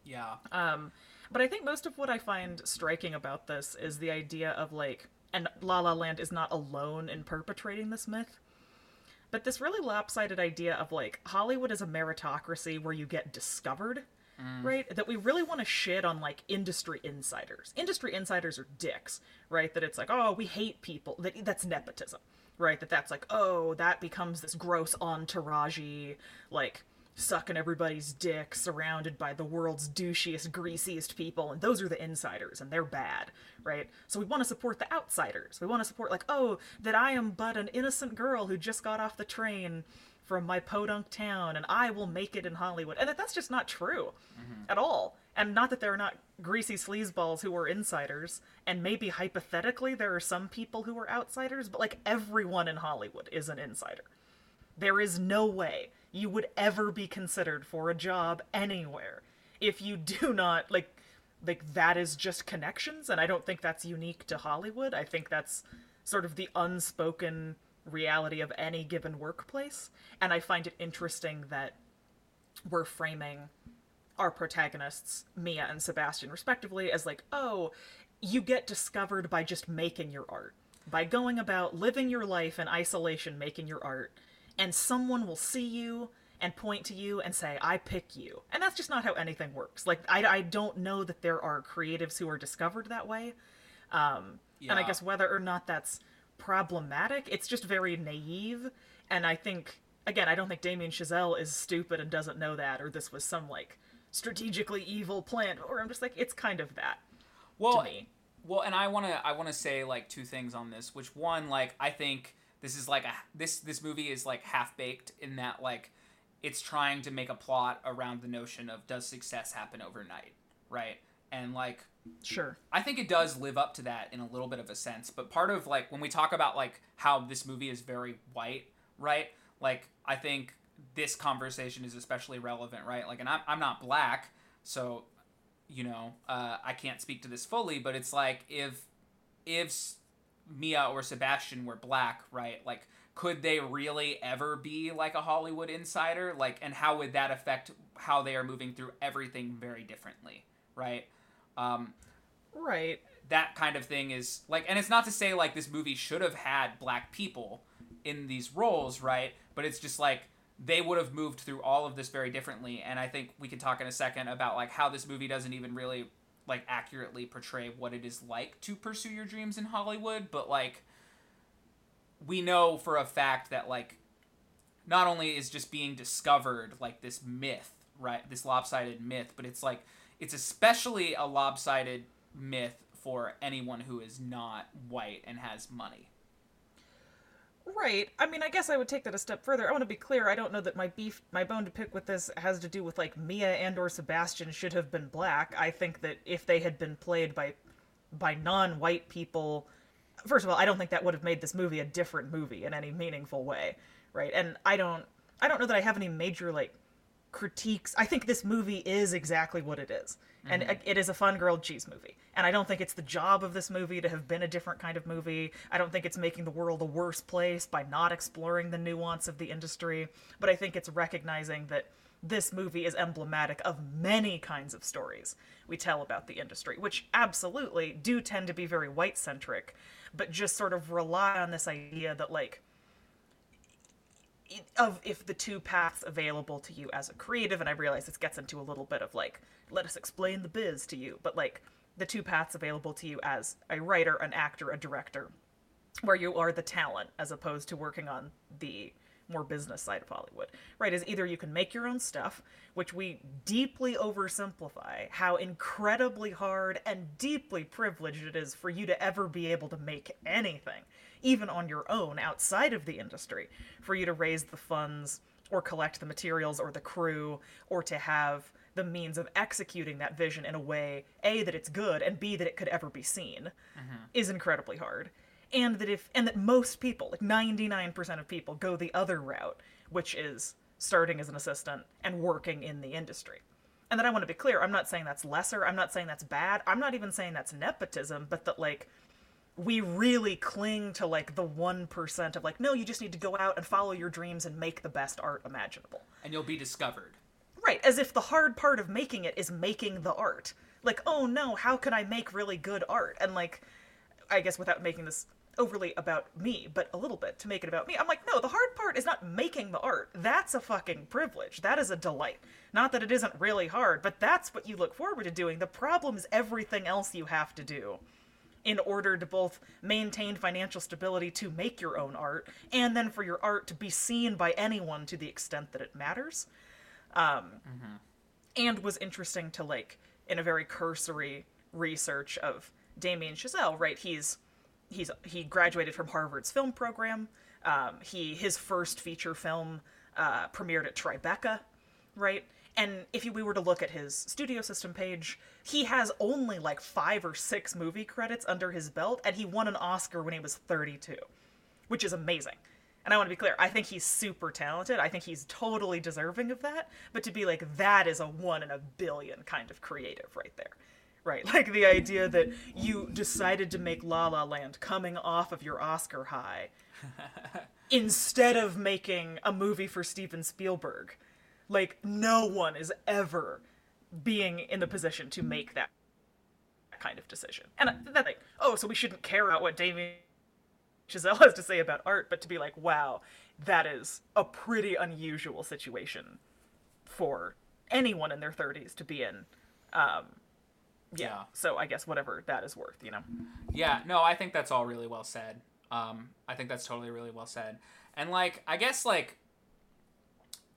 [SPEAKER 1] Yeah.
[SPEAKER 2] Um, but I think most of what I find striking about this is the idea of like, and La La Land is not alone in perpetrating this myth, but this really lopsided idea of like Hollywood is a meritocracy where you get discovered, mm. right? That we really want to shit on like industry insiders. Industry insiders are dicks, right? That it's like, oh, we hate people. That that's nepotism, right? That that's like, oh, that becomes this gross entourage, like sucking everybody's dick surrounded by the world's douchiest greasiest people and those are the insiders and they're bad right? So we want to support the outsiders. We want to support like oh that i am but an innocent girl who just got off the train from my podunk town and i will make it in hollywood. And that that's just not true mm-hmm. at all. And not that there are not greasy sleazeballs who are insiders and maybe hypothetically there are some people who are outsiders but like everyone in hollywood is an insider there is no way you would ever be considered for a job anywhere if you do not like like that is just connections and i don't think that's unique to hollywood. I think that's sort of the unspoken reality of any given workplace and i find it interesting that we're framing our protagonists, Mia and Sebastian, respectively, as like, oh, you get discovered by just making your art, by going about living your life in isolation, making your art, and someone will see you and point to you and say, I pick you. And that's just not how anything works. Like, I, I don't know that there are creatives who are discovered that way. Um, And I guess whether or not that's problematic, it's just very naive. And I think, again, I don't think Damien Chazelle is stupid and doesn't know that, or this was some, like, strategically evil plan. Or I'm just like, it's kind of that
[SPEAKER 1] well,
[SPEAKER 2] to me.
[SPEAKER 1] Well, and I want to I want to say like two things on this. Which one, like I think this is like a this this movie is like half baked in that like it's trying to make a plot around the notion of does success happen overnight, right? And like
[SPEAKER 2] Sure.
[SPEAKER 1] I think it does live up to that in a little bit of a sense. But part of like when we talk about like how this movie is very white, right? Like I think this conversation is especially relevant, right? Like, and I'm I'm not black, so you know uh, I can't speak to this fully. But it's like if if Mia or Sebastian were black, right? Like, could they really ever be like a Hollywood insider? Like, and how would that affect how they are moving through everything very differently, right? Um,
[SPEAKER 2] Right.
[SPEAKER 1] that kind of thing is like and it's not to say like this movie should have had black people in these roles right but it's just like they would have moved through all of this very differently and i think we can talk in a second about like how this movie doesn't even really like accurately portray what it is like to pursue your dreams in hollywood but like we know for a fact that like not only is just being discovered like this myth right this lopsided myth but it's like it's especially a lopsided myth for anyone who is not white and has money
[SPEAKER 2] Right. I mean, I guess I would take that a step further. I want to be clear. I don't know that my beef, my bone to pick with this has to do with like Mia and or Sebastian should have been black. I think that if they had been played by by non-white people, first of all, I don't think that would have made this movie a different movie in any meaningful way, right? And I don't I don't know that I have any major like critiques. I think this movie is exactly what it is. Mm-hmm. And it is a fun grilled cheese movie. And I don't think it's the job of this movie to have been a different kind of movie. I don't think it's making the world a worse place by not exploring the nuance of the industry. But I think it's recognizing that this movie is emblematic of many kinds of stories we tell about the industry, which absolutely do tend to be very white centric, but just sort of rely on this idea that, like, of if the two paths available to you as a creative and i realize this gets into a little bit of like let us explain the biz to you but like the two paths available to you as a writer an actor a director where you are the talent as opposed to working on the more business side of Hollywood, right? Is either you can make your own stuff, which we deeply oversimplify how incredibly hard and deeply privileged it is for you to ever be able to make anything even on your own outside of the industry, for you to raise the funds or collect the materials or the crew or to have the means of executing that vision in a way a that it's good and b that it could ever be seen mm-hmm. is incredibly hard and that if and that most people like 99% of people go the other route which is starting as an assistant and working in the industry and then i want to be clear i'm not saying that's lesser i'm not saying that's bad i'm not even saying that's nepotism but that like we really cling to like the 1% of like no you just need to go out and follow your dreams and make the best art imaginable.
[SPEAKER 1] And you'll be discovered.
[SPEAKER 2] Right as if the hard part of making it is making the art. Like oh no how can i make really good art? And like i guess without making this overly about me but a little bit to make it about me i'm like no the hard part is not making the art. That's a fucking privilege. That is a delight. Not that it isn't really hard but that's what you look forward to doing. The problem is everything else you have to do in order to both maintain financial stability to make your own art and then for your art to be seen by anyone to the extent that it matters. Um, mm-hmm. and was interesting to like in a very cursory research of Damien Chazelle right? He's he's he graduated from Harvard's film program. Um, he his first feature film uh, premiered at Tribeca right and if we were to look at his studio system page, he has only like five or six movie credits under his belt, and he won an Oscar when he was 32, which is amazing. And I want to be clear, I think he's super talented. I think he's totally deserving of that. But to be like, that is a one in a billion kind of creative right there. Right? Like the idea that you decided to make La La Land coming off of your Oscar high instead of making a movie for Steven Spielberg like no one is ever being in the position to make that kind of decision. And then like, oh, so we shouldn't care about what Damien Chazelle has to say about art, but to be like, wow, that is a pretty unusual situation for anyone in their 30s to be in. Um, yeah, yeah. So I guess whatever that is worth, you know.
[SPEAKER 1] Yeah. No, I think that's all really well said. Um, I think that's totally really well said. And like, I guess like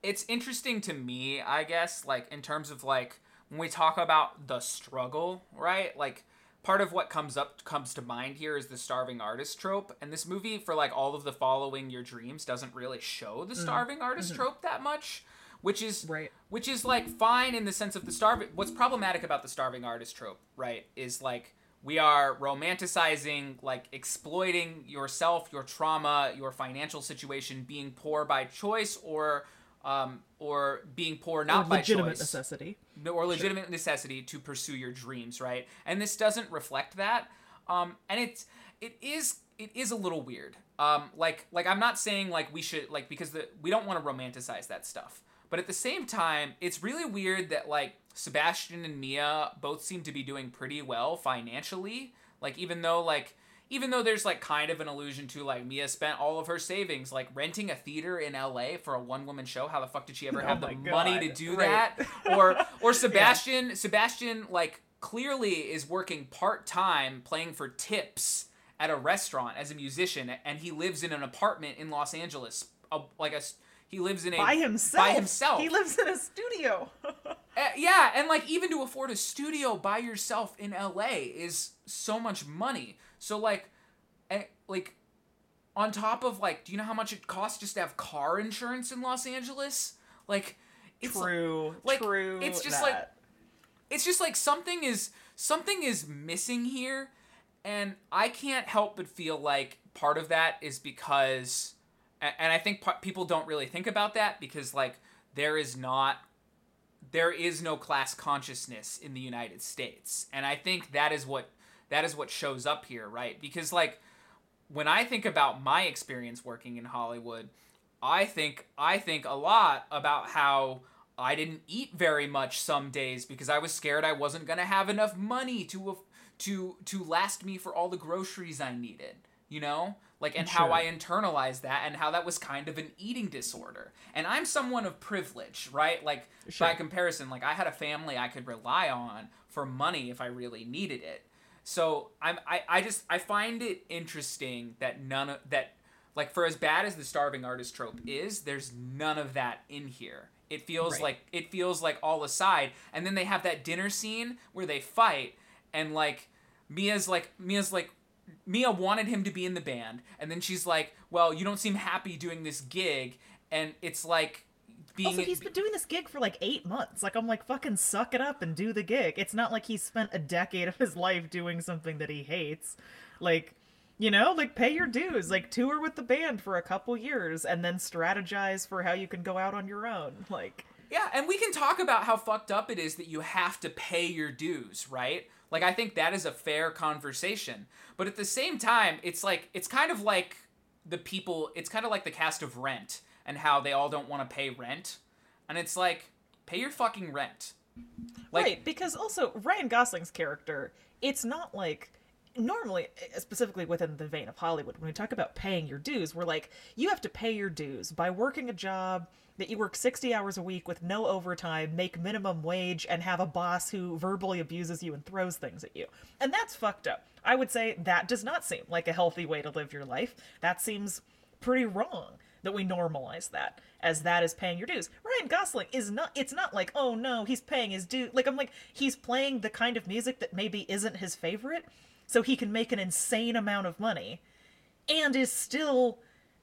[SPEAKER 1] it's interesting to me, I guess, like in terms of like when we talk about the struggle, right? Like part of what comes up comes to mind here is the starving artist trope and this movie for like all of the following your dreams doesn't really show the mm-hmm. starving mm. artist mm-hmm. trope that much which is
[SPEAKER 2] right.
[SPEAKER 1] which is like fine in the sense of the starving what's problematic about the starving artist trope right is like we are romanticizing like exploiting yourself your trauma your financial situation being poor by choice or um, or being poor not or by
[SPEAKER 2] legitimate
[SPEAKER 1] choice,
[SPEAKER 2] necessity,
[SPEAKER 1] or legitimate sure. necessity to pursue your dreams, right? And this doesn't reflect that, um, and it's it is it is a little weird. Um, like like I'm not saying like we should like because the we don't want to romanticize that stuff, but at the same time, it's really weird that like Sebastian and Mia both seem to be doing pretty well financially. Like even though like even though there's like kind of an allusion to like Mia spent all of her savings like renting a theater in LA for a one woman show. How the fuck did she ever
[SPEAKER 2] Oh
[SPEAKER 1] have the
[SPEAKER 2] my
[SPEAKER 1] money to do
[SPEAKER 2] right.
[SPEAKER 1] that? Or or Sebastian Sebastian like clearly is working part time playing for tips at a restaurant as a musician and he lives in an apartment in Los Angeles. A, like a he lives in a
[SPEAKER 2] By himself.
[SPEAKER 1] By himself.
[SPEAKER 2] He lives in a studio.
[SPEAKER 1] Uh, yeah, and like even to afford a studio by yourself in LA is so much money. So like, eh, like, on top of like, do you know how much it costs just to have car insurance in Los Angeles? Like, it's
[SPEAKER 2] true.
[SPEAKER 1] like,
[SPEAKER 2] true.
[SPEAKER 1] it's just like- it's just like something is something is missing here, and I can't help but feel like part of that is because, and I think people don't really think about that because like there is not there is no class consciousness in the United States. And I think that is what that is what shows up here, right? Because like when I think about my experience working in Hollywood, I think I think a lot about how I didn't eat very much some days because I was scared I wasn't going to have enough money to to to last me for all the groceries I needed, you know? Like and how I internalized that and how that was kind of an eating disorder. And I'm someone of privilege, right? Like
[SPEAKER 2] Sure.
[SPEAKER 1] by comparison, like I had a family I could rely on for money if I really needed it. So I'm I, I just I find it interesting that none of that like for as bad as the starving artist trope is, there's none of that in here. It feels
[SPEAKER 2] Right.
[SPEAKER 1] like it feels like all aside, and then they have that dinner scene where they fight, and like Mia's like Mia's like Mia wanted him to be in the band, and then she's like, "Well, you don't seem happy doing this gig," and it's like being
[SPEAKER 3] Also, he's been doing this gig for like eight months. Like, I'm like, fucking suck it up and do the gig. It's not like he spent a decade of his life doing something that he hates. Like, you know, like pay your dues. Like, tour with the band for a couple years and then strategize for how you can go out on your own. Like,
[SPEAKER 1] Yeah, and we can talk about how fucked up it is that you have to pay your dues, right? Like I think that is a fair conversation. But at the same time, it's like it's kind of like the people, it's kind of like the cast of Rent and how they all don't want to pay rent. And it's like pay your fucking rent. Like
[SPEAKER 2] right, because also Ryan Gosling's character, it's not like normally eh, specifically within the vein of Hollywood when we talk about paying your dues, we're like you have to pay your dues by working a job that you work 60 hours a week with no overtime, make minimum wage and have a boss who verbally abuses you and throws things at you. And that's fucked up. I would say that does not seem like a healthy way to live your life. That seems pretty wrong that we normalize that as that is paying your dues. Ryan Gosling is not it's not like, "Oh no, he's paying his due." Like I'm like he's playing the kind of music that maybe isn't his favorite so he can make an insane amount of money and is still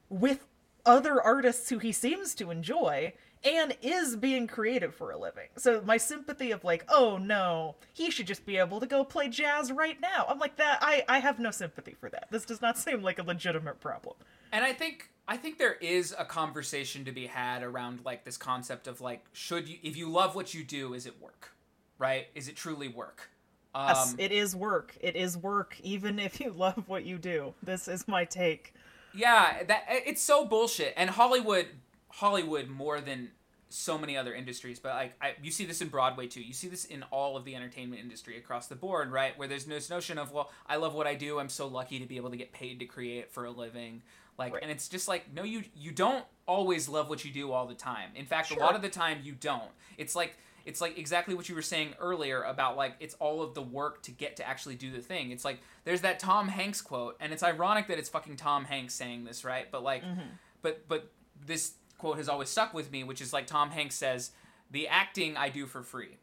[SPEAKER 2] with other artists who he seems to enjoy and is being creative for a living. So my sympathy of like, oh no, he should just be able to go play jazz right now. I'm like that I I have no sympathy for that. This does not seem like a legitimate problem.
[SPEAKER 1] And I think I think there is a conversation to be had around like this concept of like should you if you love what you do is it work? Right? Is it truly work? Um
[SPEAKER 2] Yes, it is work. It is work even if you love what you do. This is my take.
[SPEAKER 1] Yeah, that it's so bullshit. And Hollywood, Hollywood more than so many other industries, but like I, you see this in Broadway too. You see this in all of the entertainment industry across the board, right? Where there's this notion of, well, I love what I do. I'm so lucky to be able to get paid to create for a living. Like,
[SPEAKER 2] Right.
[SPEAKER 1] and it's just like, no, you you don't always love what you do all the time. In fact, a lot of the time you don't. It's like it's like exactly what you were saying earlier about like it's all of the work to get to actually do the thing. It's like there's that Tom Hanks quote, and it's ironic that it's fucking Tom Hanks saying this, right? But like, mm-hmm. but but this quote has always stuck with me, which is like Tom Hanks says, "The acting I do for free.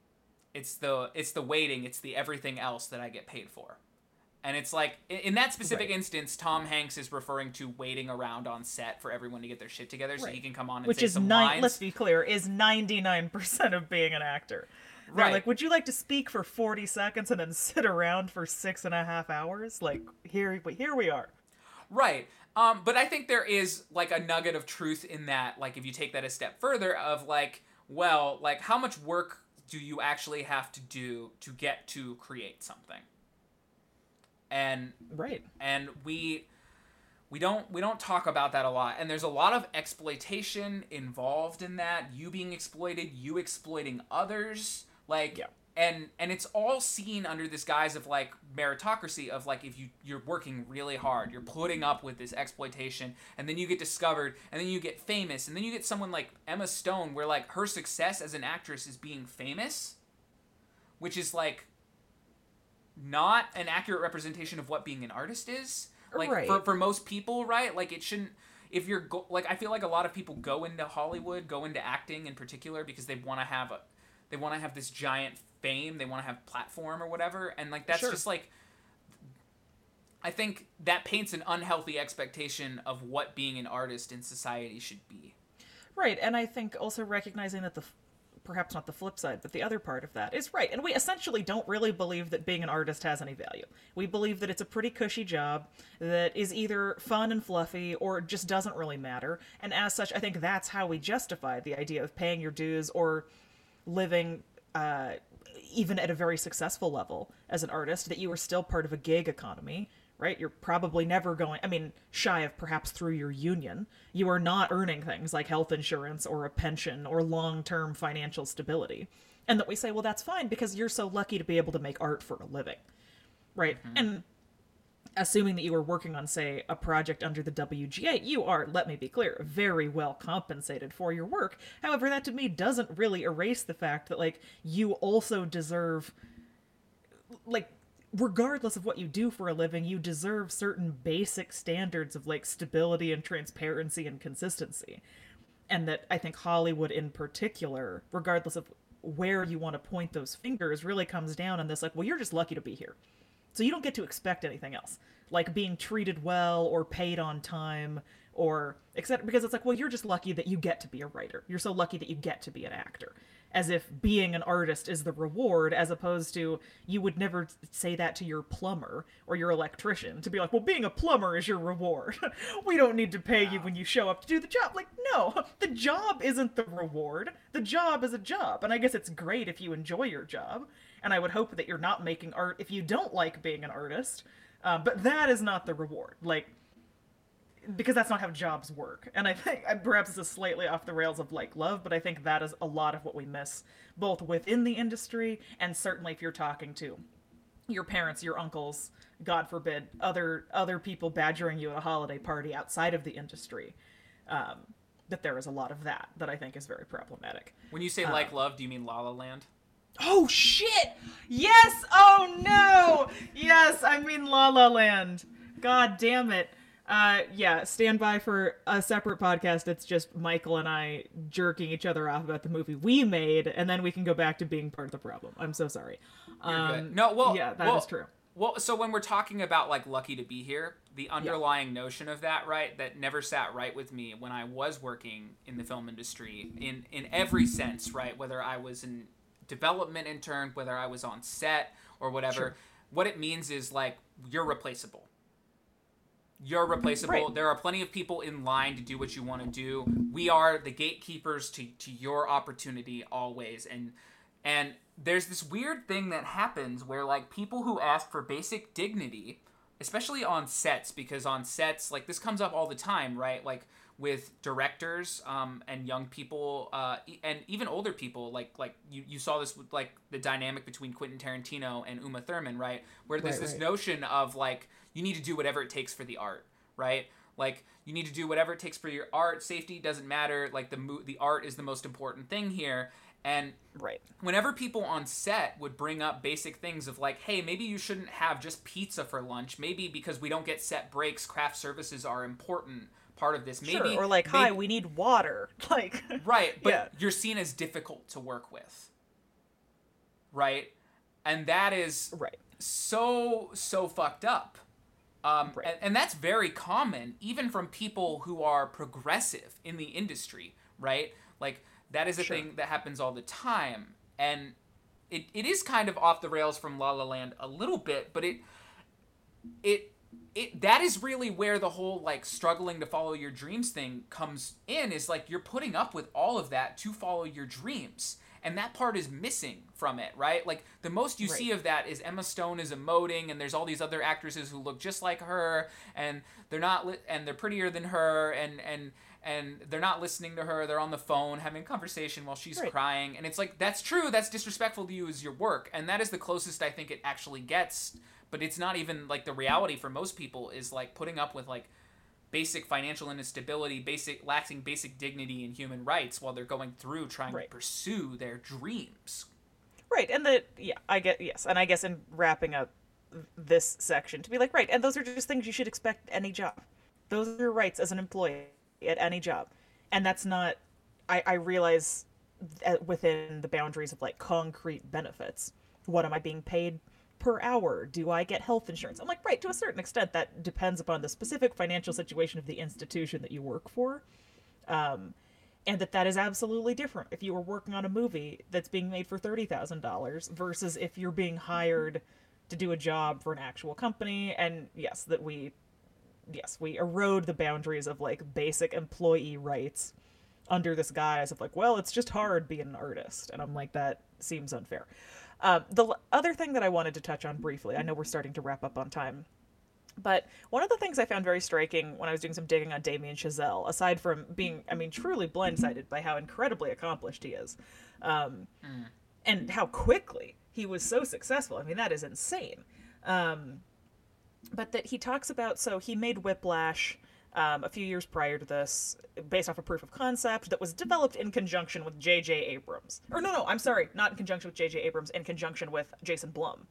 [SPEAKER 1] It's the it's the waiting, it's the everything else that I get paid for." And it's like in, that specific
[SPEAKER 2] Right.
[SPEAKER 1] instance, Tom Hanks is referring to waiting around on set for everyone to get their shit together so
[SPEAKER 2] Right.
[SPEAKER 1] he can come on and
[SPEAKER 2] Which
[SPEAKER 1] say
[SPEAKER 2] is
[SPEAKER 1] some
[SPEAKER 2] nine
[SPEAKER 1] lines.
[SPEAKER 2] let's be clear, is ninety nine percent of being an actor. They're
[SPEAKER 1] Right.
[SPEAKER 2] like, would you like to speak for forty seconds and then sit around for six and a half hours? Like here here we are.
[SPEAKER 1] Right. Um, but I think there is like a nugget of truth in that, like if you take that a step further, of like, well, like how much work do you actually have to do to get to create something? And
[SPEAKER 2] Right.
[SPEAKER 1] and we we don't we don't talk about that a lot and there's a lot of exploitation involved in that you being exploited you exploiting others like
[SPEAKER 2] Yeah.
[SPEAKER 1] and and it's all seen under this guise of like meritocracy of like if you you're working really hard you're putting up with this exploitation and then you get discovered and then you get famous and then you get someone like emma stone where like her success as an actress is being famous which is like not an accurate representation of what being an artist is like
[SPEAKER 3] Right.
[SPEAKER 1] for, for most people right like it shouldn't if you're go- like i feel like a lot of people go into hollywood go into acting in particular because they want to have a they want to have this giant fame they want to have platform or whatever and like that's
[SPEAKER 2] Sure.
[SPEAKER 1] just like i think that paints an unhealthy expectation of what being an artist in society should be
[SPEAKER 2] Right, and I think also recognizing that the perhaps not the flip side, but the other part of that is right. And we essentially don't really believe that being an artist has any value. We believe that it's a pretty cushy job that is either fun and fluffy or just doesn't really matter. And as such, I think that's how we justify the idea of paying your dues or living uh, even at a very successful level as an artist that you are still part of a gig economy right? You're probably never going i mean shy of perhaps through your union. You are not earning things like health insurance or a pension or long-term financial stability. And that we say well that's fine because you're so lucky to be able to make art for a living right? Mm-hmm. And assuming that you are working on say a project under the WGA you are let me be clear very well compensated for your work. However that to me doesn't really erase the fact that like you also deserve like regardless of what you do for a living you deserve certain basic standards of like stability and transparency and consistency and that I think Hollywood in particular, regardless of where you want to point those fingers, really comes down on this like, well, you're just lucky to be here. So you don't get to expect anything else, like being treated well or paid on time or except because it's like, well, you're just lucky that you get to be a writer. You're so lucky that you get to be an actor. As if being an artist is the reward, as opposed to you would never say that to your plumber or your electrician to be like, well, being a plumber is your reward. we don't need to pay you when you show up to do the job. Like, no, the job isn't the reward. The job is a job. And I guess it's great if you enjoy your job. And I would hope that you're not making art if you don't like being an artist. Uh, but that is not the reward. Like, because that's not how jobs work. And I think uh, perhaps this is slightly off the rails of like love, but I think that is a lot of what we miss, both within the industry and certainly if you're talking to your parents, your uncles, God forbid, other other people badgering you at a holiday party outside of the industry. Um, that there is a lot of that that I think is very problematic.
[SPEAKER 1] when you say like love do you mean la la land
[SPEAKER 2] Oh shit! Yes! Oh no! Yes, I mean La La Land. God damn it. Uh, yeah, stand by for a separate podcast. It's just Michael and I jerking each other off about the movie we made, and then we can go back to being part of the problem. I'm so sorry. Um.
[SPEAKER 1] No, well,
[SPEAKER 2] yeah, that is
[SPEAKER 1] well,
[SPEAKER 2] true.
[SPEAKER 1] Well, so when we're talking about like lucky to be here, the underlying notion of that, right, that never sat right with me when I was working in the film industry in in every sense, right, whether I was in development intern, whether I was on set or whatever.
[SPEAKER 2] Sure.
[SPEAKER 1] What it means is like you're replaceable. You're replaceable.
[SPEAKER 2] Right.
[SPEAKER 1] There are plenty of people in line to do what you want to do. We are the gatekeepers to, to your opportunity always. And and there's this weird thing that happens where like people who ask for basic dignity, especially on sets, because on sets, like this comes up all the time, right? Like with directors um, and young people uh, and even older people like like you, you saw this with like the dynamic between Quentin Tarantino and Uma Thurman right where there's
[SPEAKER 2] Right,
[SPEAKER 1] this
[SPEAKER 2] right.
[SPEAKER 1] notion of like you need to do whatever it takes for the art right like you need to do whatever it takes for your art safety doesn't matter like the mo- the art is the most important thing here and
[SPEAKER 2] Right.
[SPEAKER 1] whenever people on set would bring up basic things of like, hey, maybe you shouldn't have just pizza for lunch. Maybe because we don't get set breaks, craft services are important part of this. Maybe
[SPEAKER 2] sure. Or like, hi, we need water. Like,
[SPEAKER 1] right, but
[SPEAKER 2] Yeah.
[SPEAKER 1] you're seen as difficult to work with, right? And that is
[SPEAKER 2] right.
[SPEAKER 1] so so fucked up. Um,
[SPEAKER 2] Right.
[SPEAKER 1] and, and that's very common, even from people who are progressive in the industry, right? Like that is a
[SPEAKER 2] Sure.
[SPEAKER 1] thing that happens all the time, and it, it is kind of off the rails from La La Land a little bit, but it it it that is really where the whole like struggling to follow your dreams thing comes in is like you're putting up with all of that to follow your dreams and that part is missing from it right like the most you
[SPEAKER 2] Right.
[SPEAKER 1] see of that is emma stone is emoting and there's all these other actresses who look just like her and they're not li- and they're prettier than her and and and they're not listening to her. They're on the phone having a conversation while she's
[SPEAKER 2] Right.
[SPEAKER 1] crying, and it's like that's true. That's disrespectful to you as your work, and that is the closest I think it actually gets. But it's not even like the reality for most people is like putting up with like basic financial instability, basic lacking basic dignity and human rights while they're going through trying
[SPEAKER 2] Right.
[SPEAKER 1] to pursue their dreams.
[SPEAKER 2] Right, and that yeah, I get yes, and I guess in wrapping up this section to be like right, and those are just things you should expect any job. Those are your rights as an employee at any job, and that's not. I I realize that within the boundaries of like concrete benefits. What am I being paid per hour? Do I get health insurance? I'm like right to a certain extent that depends upon the specific financial situation of the institution that you work for um, and that that is absolutely different if you were working on a movie that's being made for $30,000 versus if you're being hired to do a job for an actual company and yes that we yes we erode the boundaries of like basic employee rights under this guise of like well it's just hard being an artist and i'm like that seems unfair um, the l- other thing that i wanted to touch on briefly i know we're starting to wrap up on time but one of the things I found very striking when I was doing some digging on Damien Chazelle, aside from being, I mean, truly blindsided by how incredibly accomplished he is, um, and how quickly he was so successful. I mean, that is insane. Um, but that he talks about, so he made Whiplash um, a few years prior to this, based off a proof of concept that was developed in conjunction with J.J. Abrams. Or no, no, I'm sorry, not in conjunction with J.J. Abrams, in conjunction with Jason Blum.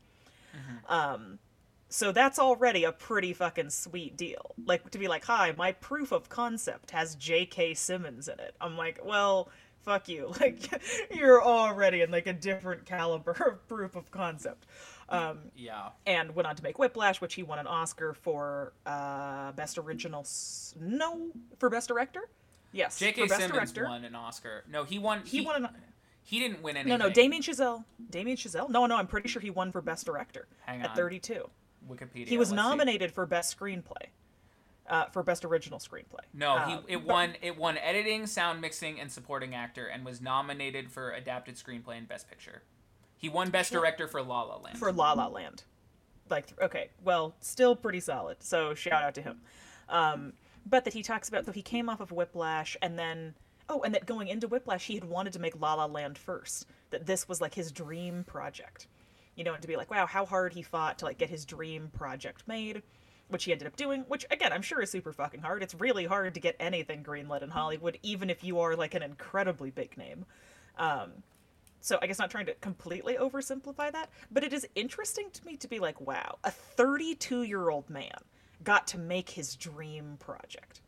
[SPEAKER 2] So that's already a pretty fucking sweet deal. Like to be like, "Hi, my proof of concept has J.K. Simmons in it." I'm like, "Well, fuck you. Like you're already in like a different caliber of proof of concept." Um,
[SPEAKER 1] Yeah.
[SPEAKER 2] and went on to make Whiplash, which he won an Oscar for uh, best original. S- no, for best director. Yes,
[SPEAKER 1] J.K. Simmons
[SPEAKER 2] director.
[SPEAKER 1] won an Oscar. No, he won.
[SPEAKER 2] He won an.
[SPEAKER 1] He didn't win
[SPEAKER 2] any
[SPEAKER 1] No,
[SPEAKER 2] no, Damien Chazelle. Damien Chazelle. No, no, I'm pretty sure he won for best director
[SPEAKER 1] Hang on.
[SPEAKER 2] at 32.
[SPEAKER 1] Wikipedia.
[SPEAKER 2] He was
[SPEAKER 1] let's see.
[SPEAKER 2] nominated for best screenplay, uh, for best original screenplay.
[SPEAKER 1] No,
[SPEAKER 2] Uh,
[SPEAKER 1] he it won it won editing, sound mixing, and supporting actor, and was nominated for adapted screenplay and best picture. He won best director for La La Land.
[SPEAKER 2] for La La Land. Like, okay, well, still pretty solid. So shout out to him. Um, but that he talks about, so he came off of Whiplash, and then oh, and that going into Whiplash, he had wanted to make La La Land first. That this was like his dream project. You know, and to be like, wow, how hard he fought to like get his dream project made, which he ended up doing. Which again, I'm sure is super fucking hard. It's really hard to get anything greenlit in Hollywood, even if you are like an incredibly big name. So I guess not trying to completely oversimplify that, but it is interesting to me to be like, wow, a 32 year old man got to make his dream project.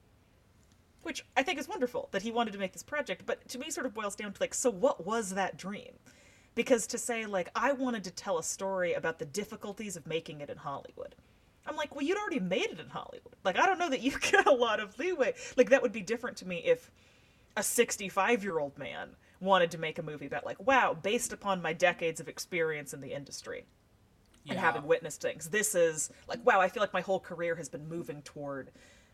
[SPEAKER 2] Which I think is wonderful that he wanted to make this project, but to me sort of boils down to like, so what was that dream? Because to say, like, I wanted to tell a story about the difficulties of making it in Hollywood. I'm like, well, you'd already made it in Hollywood. Like, I don't know that you get a lot of leeway. Like, that would be different to me if a 65 year old man wanted to make a movie about like wow based upon my decades of experience in the industry and having witnessed things. This is like wow i feel like my whole career has been moving toward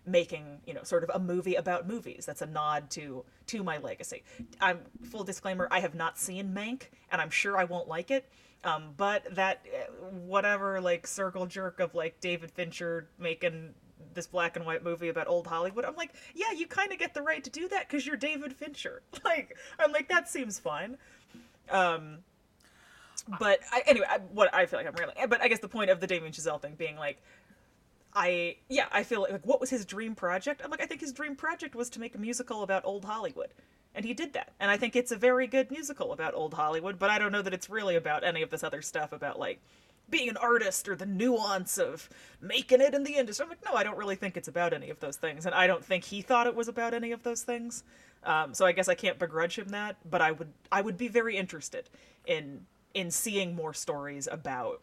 [SPEAKER 2] making you know sort of a movie about movies. That's a nod to to my legacy. I'm full disclaimer i have not seen mank and i'm sure i won't like it. Um, but that uh, whatever like circle jerk of like david fincher making this black and white movie about old hollywood i'm like yeah you kind of get the right to do that because you're david fincher like i'm like that seems fine um but I, anyway I, what i feel like i'm railing but i guess the point of the damien chazelle thing being like I yeah, I feel like, like what was his dream project? I'm like I think his dream project was to make a musical about old Hollywood. And he did that. And I think it's a very good musical about old Hollywood, but I don't know that it's really about any of this other stuff about like being an artist or the nuance of making it in the industry. I'm like, no, I don't really think it's about any of those things. And I don't think he thought it was about any of those things. Um, so I guess I can't begrudge him that, but I would I would be very interested in in seeing more stories about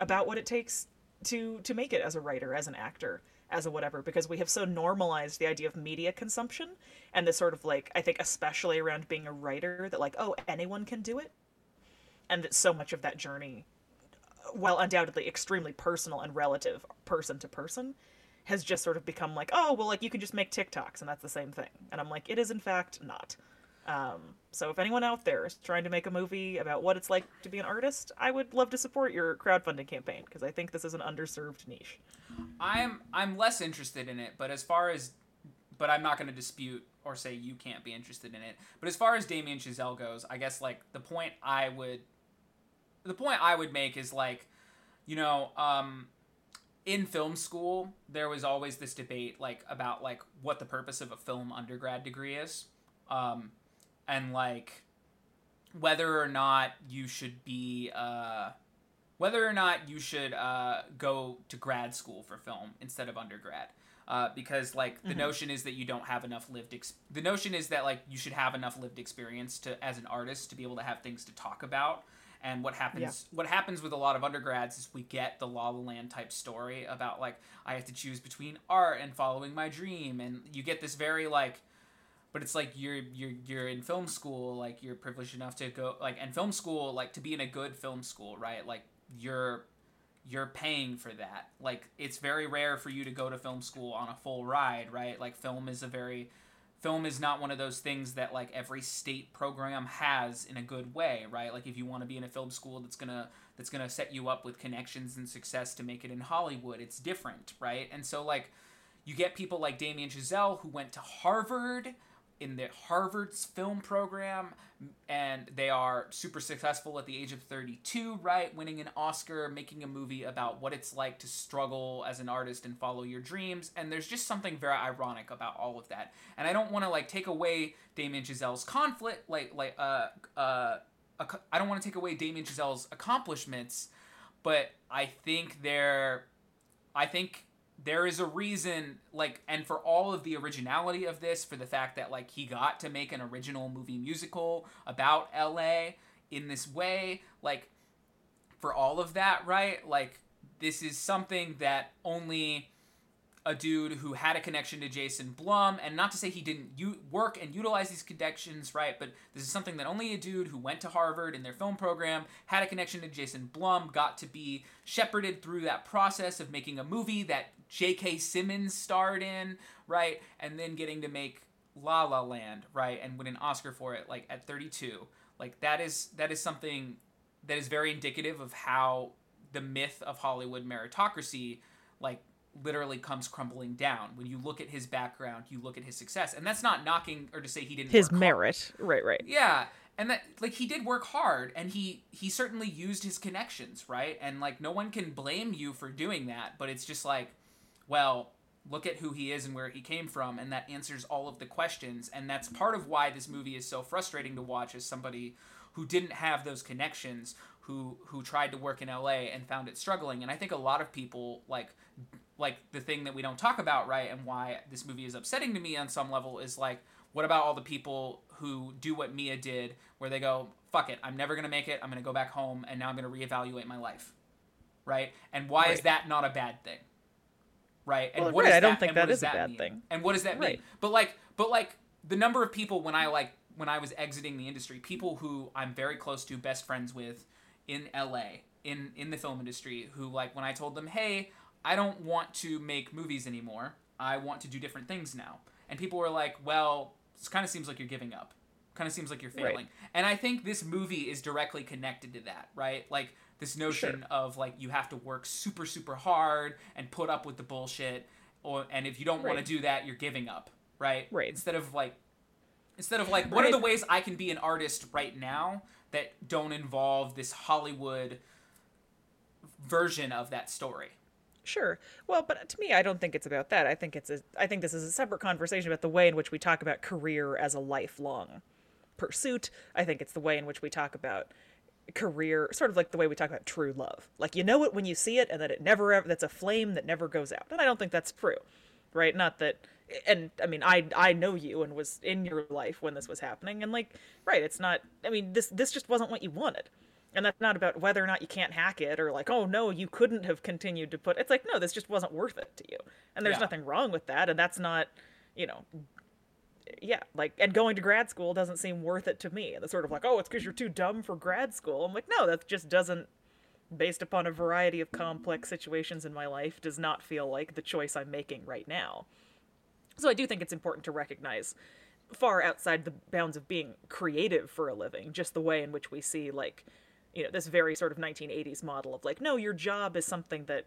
[SPEAKER 2] about what it takes to to make it as a writer, as an actor, as a whatever, because we have so normalized the idea of media consumption and this sort of like I think especially around being a writer that like oh anyone can do it, and that so much of that journey, while undoubtedly extremely personal and relative, person to person, has just sort of become like oh well like you can just make TikToks and that's the same thing, and I'm like it is in fact not. Um, so if anyone out there is trying to make a movie about what it's like to be an artist, I would love to support your crowdfunding campaign because I think this is an underserved niche.
[SPEAKER 1] I'm I'm less interested in it, but as far as but I'm not going to dispute or say you can't be interested in it. But as far as Damien Chazelle goes, I guess like the point I would the point I would make is like, you know, um, in film school there was always this debate like about like what the purpose of a film undergrad degree is, um, and like whether or not you should be uh, whether or not you should uh, go to grad school for film instead of undergrad. Uh, because like the mm-hmm. notion is that you don't have enough lived ex- the notion is that like you should have enough lived experience to as an artist to be able to have things to talk about and what happens yeah. what happens with a lot of undergrads is we get the La La Land type story about like I have to choose between art and following my dream and you get this very like but it's like you're you're you're in film school like you're privileged enough to go like and film school like to be in a good film school right like you're you're paying for that. Like it's very rare for you to go to film school on a full ride, right? Like film is a very film is not one of those things that like every state program has in a good way, right? Like if you want to be in a film school that's to that's to set you up with connections and success to make it in Hollywood, it's different, right? And so like you get people like Damien Chazelle who went to Harvard in the Harvard's film program, and they are super successful at the age of 32, right? Winning an Oscar, making a movie about what it's like to struggle as an artist and follow your dreams. And there's just something very ironic about all of that. And I don't want to like take away Damien Chazelle's conflict, like like uh uh. I don't want to take away Damien Chazelle's accomplishments, but I think they're, I think there is a reason like and for all of the originality of this for the fact that like he got to make an original movie musical about LA in this way like for all of that right like this is something that only a dude who had a connection to Jason Blum, and not to say he didn't u- work and utilize these connections, right? But this is something that only a dude who went to Harvard in their film program, had a connection to Jason Blum, got to be shepherded through that process of making a movie that J.K. Simmons starred in, right? And then getting to make La La Land, right? And win an Oscar for it, like at 32. Like that is that is something that is very indicative of how the myth of Hollywood meritocracy, like literally comes crumbling down when you look at his background you look at his success and that's not knocking or to say he didn't
[SPEAKER 2] his merit hard. right right
[SPEAKER 1] yeah and that like he did work hard and he he certainly used his connections right and like no one can blame you for doing that but it's just like well look at who he is and where he came from and that answers all of the questions and that's part of why this movie is so frustrating to watch as somebody who didn't have those connections who who tried to work in LA and found it struggling and I think a lot of people like like the thing that we don't talk about right and why this movie is upsetting to me on some level is like what about all the people who do what Mia did where they go fuck it I'm never going to make it I'm going to go back home and now I'm going to reevaluate my life right and why right. is that not a bad thing right and
[SPEAKER 2] well, what right, I don't think that is a bad
[SPEAKER 1] mean?
[SPEAKER 2] thing
[SPEAKER 1] and what does that right. mean but like but like the number of people when I like when I was exiting the industry people who I'm very close to best friends with in LA in in the film industry who like when I told them hey I don't want to make movies anymore. I want to do different things now. And people were like, well, it kind of seems like you're giving up. Kind of seems like you're failing. Right. And I think this movie is directly connected to that, right? Like this notion sure. of like you have to work super super hard and put up with the bullshit or and if you don't right. want to do that, you're giving up, right?
[SPEAKER 2] Right.
[SPEAKER 1] Instead of like instead of like what right. are the ways I can be an artist right now that don't involve this Hollywood version of that story?
[SPEAKER 2] Sure. Well, but to me, I don't think it's about that. I think it's a. I think this is a separate conversation about the way in which we talk about career as a lifelong pursuit. I think it's the way in which we talk about career, sort of like the way we talk about true love. Like you know it when you see it, and that it never ever. That's a flame that never goes out. And I don't think that's true, right? Not that. And I mean, I I know you and was in your life when this was happening, and like, right? It's not. I mean, this this just wasn't what you wanted and that's not about whether or not you can't hack it or like oh no you couldn't have continued to put it's like no this just wasn't worth it to you and there's yeah. nothing wrong with that and that's not you know yeah like and going to grad school doesn't seem worth it to me. It's sort of like oh it's because you're too dumb for grad school. I'm like no that just doesn't based upon a variety of complex situations in my life does not feel like the choice i'm making right now. So i do think it's important to recognize far outside the bounds of being creative for a living just the way in which we see like you know this very sort of 1980s model of like no your job is something that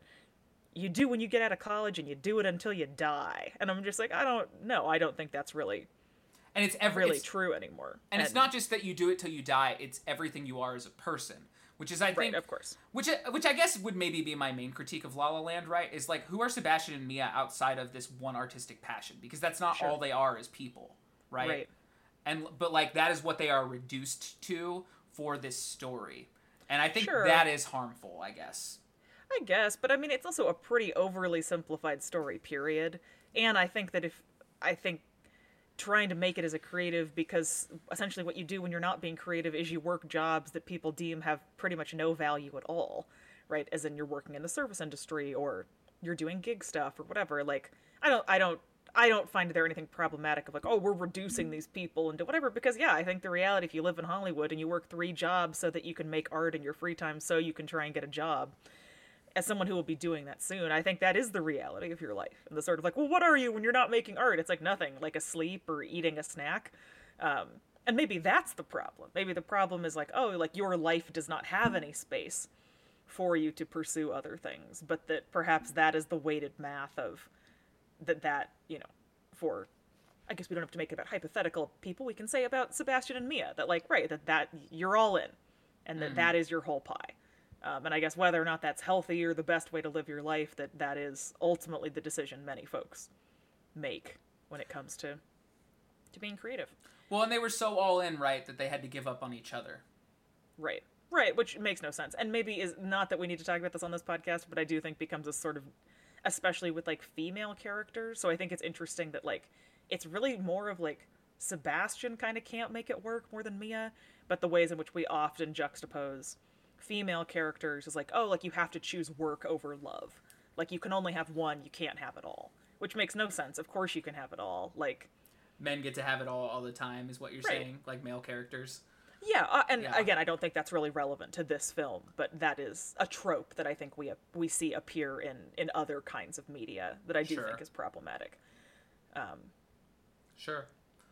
[SPEAKER 2] you do when you get out of college and you do it until you die. And I'm just like, I don't know. I don't think that's really
[SPEAKER 1] and it's every
[SPEAKER 2] really
[SPEAKER 1] it's,
[SPEAKER 2] true anymore.
[SPEAKER 1] and it's not just that you do it till you die; it's everything you are as a person. Which is, I
[SPEAKER 2] right,
[SPEAKER 1] think,
[SPEAKER 2] of course.
[SPEAKER 1] which uh, which I guess would maybe be my main critique of La La Land, right? Is like who are Sebastian and Mia outside of this one artistic passion? Because that's not
[SPEAKER 2] Sure.
[SPEAKER 1] all they are as people, right?
[SPEAKER 2] Right.
[SPEAKER 1] And but like that is what they are reduced to for this story, and I think
[SPEAKER 2] Sure.
[SPEAKER 1] that is harmful. I guess.
[SPEAKER 2] I guess, but I mean, it's also a pretty overly simplified story, period. And I think that if I think trying to make it as a creative, because essentially what you do when you're not being creative is you work jobs that people deem have pretty much no value at all, right? As in you're working in the service industry or you're doing gig stuff or whatever. Like, I don't, I don't. I don't find there anything problematic of like, oh, we're reducing these people into whatever. Because yeah, I think the reality, if you live in Hollywood and you work three jobs so that you can make art in your free time, so you can try and get a job, as someone who will be doing that soon, I think that is the reality of your life. And the sort of like, well, what are you when you're not making art? It's like nothing, like asleep or eating a snack. Um, and maybe that's the problem. Maybe the problem is like, oh, like your life does not have any space for you to pursue other things, but that perhaps that is the weighted math of that, that, you know, for I guess we don't have to make it about hypothetical people. We can say about Sebastian and Mia that like right that that you're all in, and that that is your whole pie. Um, and I guess whether or not that's healthy or the best way to live your life, that that is ultimately the decision many folks make when it comes to to being creative.
[SPEAKER 1] Well, and they were so all in, right, that they had to give up on each other.
[SPEAKER 2] Right. Right, which makes no sense. And maybe is not that we need to talk about this on this podcast, but I do think becomes a sort of especially with like female characters. So I think it's interesting that like it's really more of like Sebastian kind of can't make it work more than Mia, but the ways in which we often juxtapose female characters is like, oh, like you have to choose work over love. Like you can only have one, you can't have it all. Which makes no sense. Of course you can have it all. Like
[SPEAKER 1] Men get to have it all all the time, is what you're
[SPEAKER 2] Right.
[SPEAKER 1] saying, like male characters.
[SPEAKER 2] Yeah, uh, and
[SPEAKER 1] Yeah.
[SPEAKER 2] again, I don't think that's really relevant to this film, but that is a trope that I think we we see appear in in other kinds of media that I do
[SPEAKER 1] Sure.
[SPEAKER 2] think is problematic.
[SPEAKER 1] Um, sure.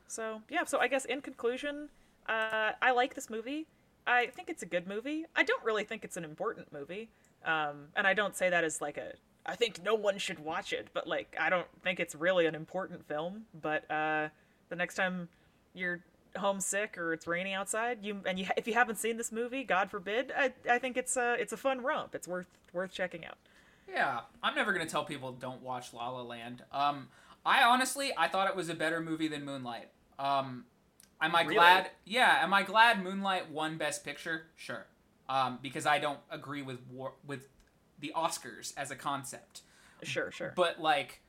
[SPEAKER 2] So yeah, so I guess in conclusion, uh, I like this movie. I think it's a good movie. I don't really think it's an important movie, um, and I don't say that as like a I think no one should watch it, but like I don't think it's really an important film. But uh, the next time you're homesick or it's raining outside, you and you if you haven't seen this movie, God forbid, I, I think it's a it's a fun romp. It's worth worth checking out.
[SPEAKER 1] Yeah, I'm never gonna tell people don't watch La La Land. Um, I honestly, I thought it was a better movie than Moonlight. Um, am I
[SPEAKER 2] Really?
[SPEAKER 1] glad? Yeah, am I glad Moonlight won Best Picture? Sure. Um, because I don't agree with war- with the Oscars as a concept.
[SPEAKER 2] Sure, sure.
[SPEAKER 1] But like,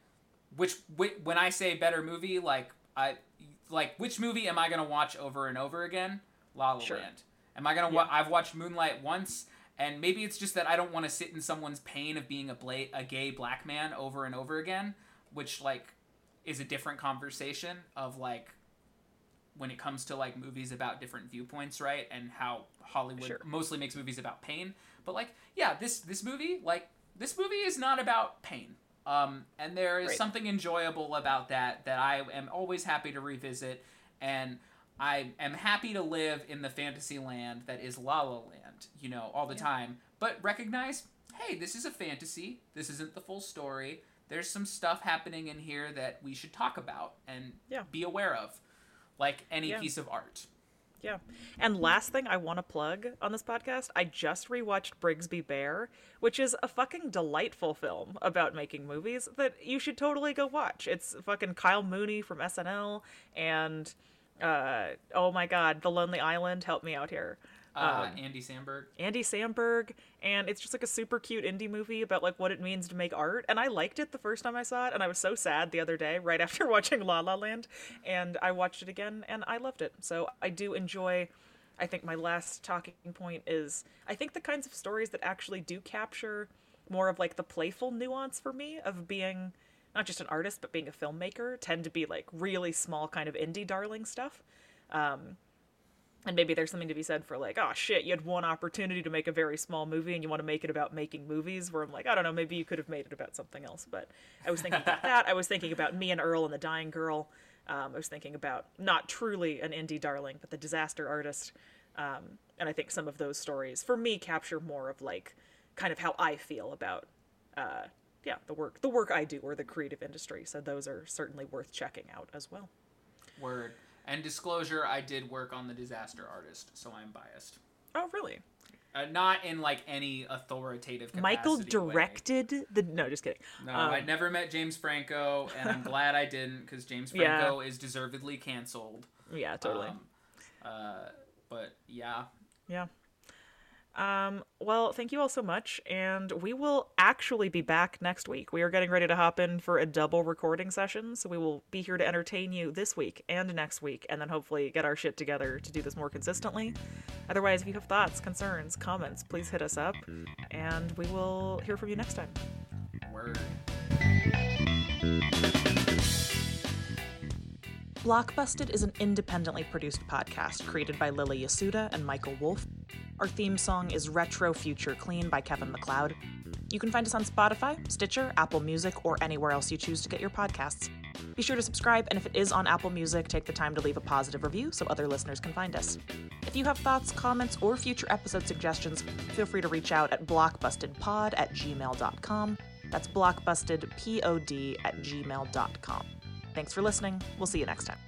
[SPEAKER 1] which whi- when I say better movie, like I like which movie am I gonna watch over and over again? La La
[SPEAKER 2] Sure.
[SPEAKER 1] Land. Am I gonna? Wa- I've watched Moonlight once, and maybe it's just that I don't want to sit in someone's pain of being a bla- a gay black man over and over again, which like is a different conversation of like when it comes to like movies about different viewpoints, right? And how Hollywood
[SPEAKER 2] Sure.
[SPEAKER 1] mostly makes movies about pain. But like, yeah, this this movie, like this movie is not about pain. Um, and there is
[SPEAKER 2] Right.
[SPEAKER 1] something enjoyable about that that I am always happy to revisit, and I am happy to live in the fantasy land that is La La Land, you know, all the time. But recognize, hey, this is a fantasy. This isn't the full story. There's some stuff happening in here that we should talk about and
[SPEAKER 2] Yeah.
[SPEAKER 1] be aware of, like any
[SPEAKER 2] Yeah.
[SPEAKER 1] piece of art.
[SPEAKER 2] Yeah. And last thing I want to plug on this podcast, I just rewatched Brigsby Bear, which is a fucking delightful film about making movies that you should totally go watch. It's fucking Kyle Mooney from SNL and uh oh my god, The Lonely Island, help me out here.
[SPEAKER 1] Uh, Andy Samberg.
[SPEAKER 2] Andy Samberg, and it's just like a super cute indie movie about like what it means to make art. And I liked it the first time I saw it, and I was so sad the other day right after watching La La Land, and I watched it again and I loved it. So I do enjoy. I think my last talking point is I think the kinds of stories that actually do capture more of like the playful nuance for me of being not just an artist but being a filmmaker tend to be like really small kind of indie darling stuff. And maybe there's something to be said for like, oh shit, you had one opportunity to make a very small movie and you want to make it about making movies. Where I'm like, I don't know, maybe you could have made it about something else. But I was thinking about that. I was thinking about me and Earl and the Dying Girl. Um, I was thinking about not truly an indie darling, but the disaster artist. Um, and I think some of those stories, for me, capture more of like kind of how I feel about uh, yeah, the work the work I do or the creative industry. So those are certainly worth checking out as well.
[SPEAKER 1] Word. And disclosure, I did work on the Disaster Artist, so I'm biased.
[SPEAKER 2] Oh, really?
[SPEAKER 1] Uh, not in like any authoritative capacity
[SPEAKER 2] Michael
[SPEAKER 1] way.
[SPEAKER 2] directed the. No, just kidding.
[SPEAKER 1] No,
[SPEAKER 2] Um,
[SPEAKER 1] I never met James Franco, and I'm glad I didn't because James
[SPEAKER 2] Yeah.
[SPEAKER 1] Franco is deservedly canceled.
[SPEAKER 2] Yeah, totally.
[SPEAKER 1] Um, uh, but yeah,
[SPEAKER 2] Yeah. Um, well, thank you all so much, and we will actually be back next week. We are getting ready to hop in for a double recording session, so we will be here to entertain you this week and next week, and then hopefully get our shit together to do this more consistently. Otherwise, if you have thoughts, concerns, comments, please hit us up, and we will hear from you next time.
[SPEAKER 1] word.
[SPEAKER 2] Blockbusted is an independently produced podcast created by Lily Yasuda and Michael Wolf. Our theme song is Retro Future Clean by Kevin MacLeod. You can find us on Spotify, Stitcher, Apple Music, or anywhere else you choose to get your podcasts. Be sure to subscribe, and if it is on Apple Music, take the time to leave a positive review so other listeners can find us. If you have thoughts, comments, or future episode suggestions, feel free to reach out at blockbustedpod at gmail.com. That's blockbustedpod at gmail.com. Thanks for listening. We'll see you next time.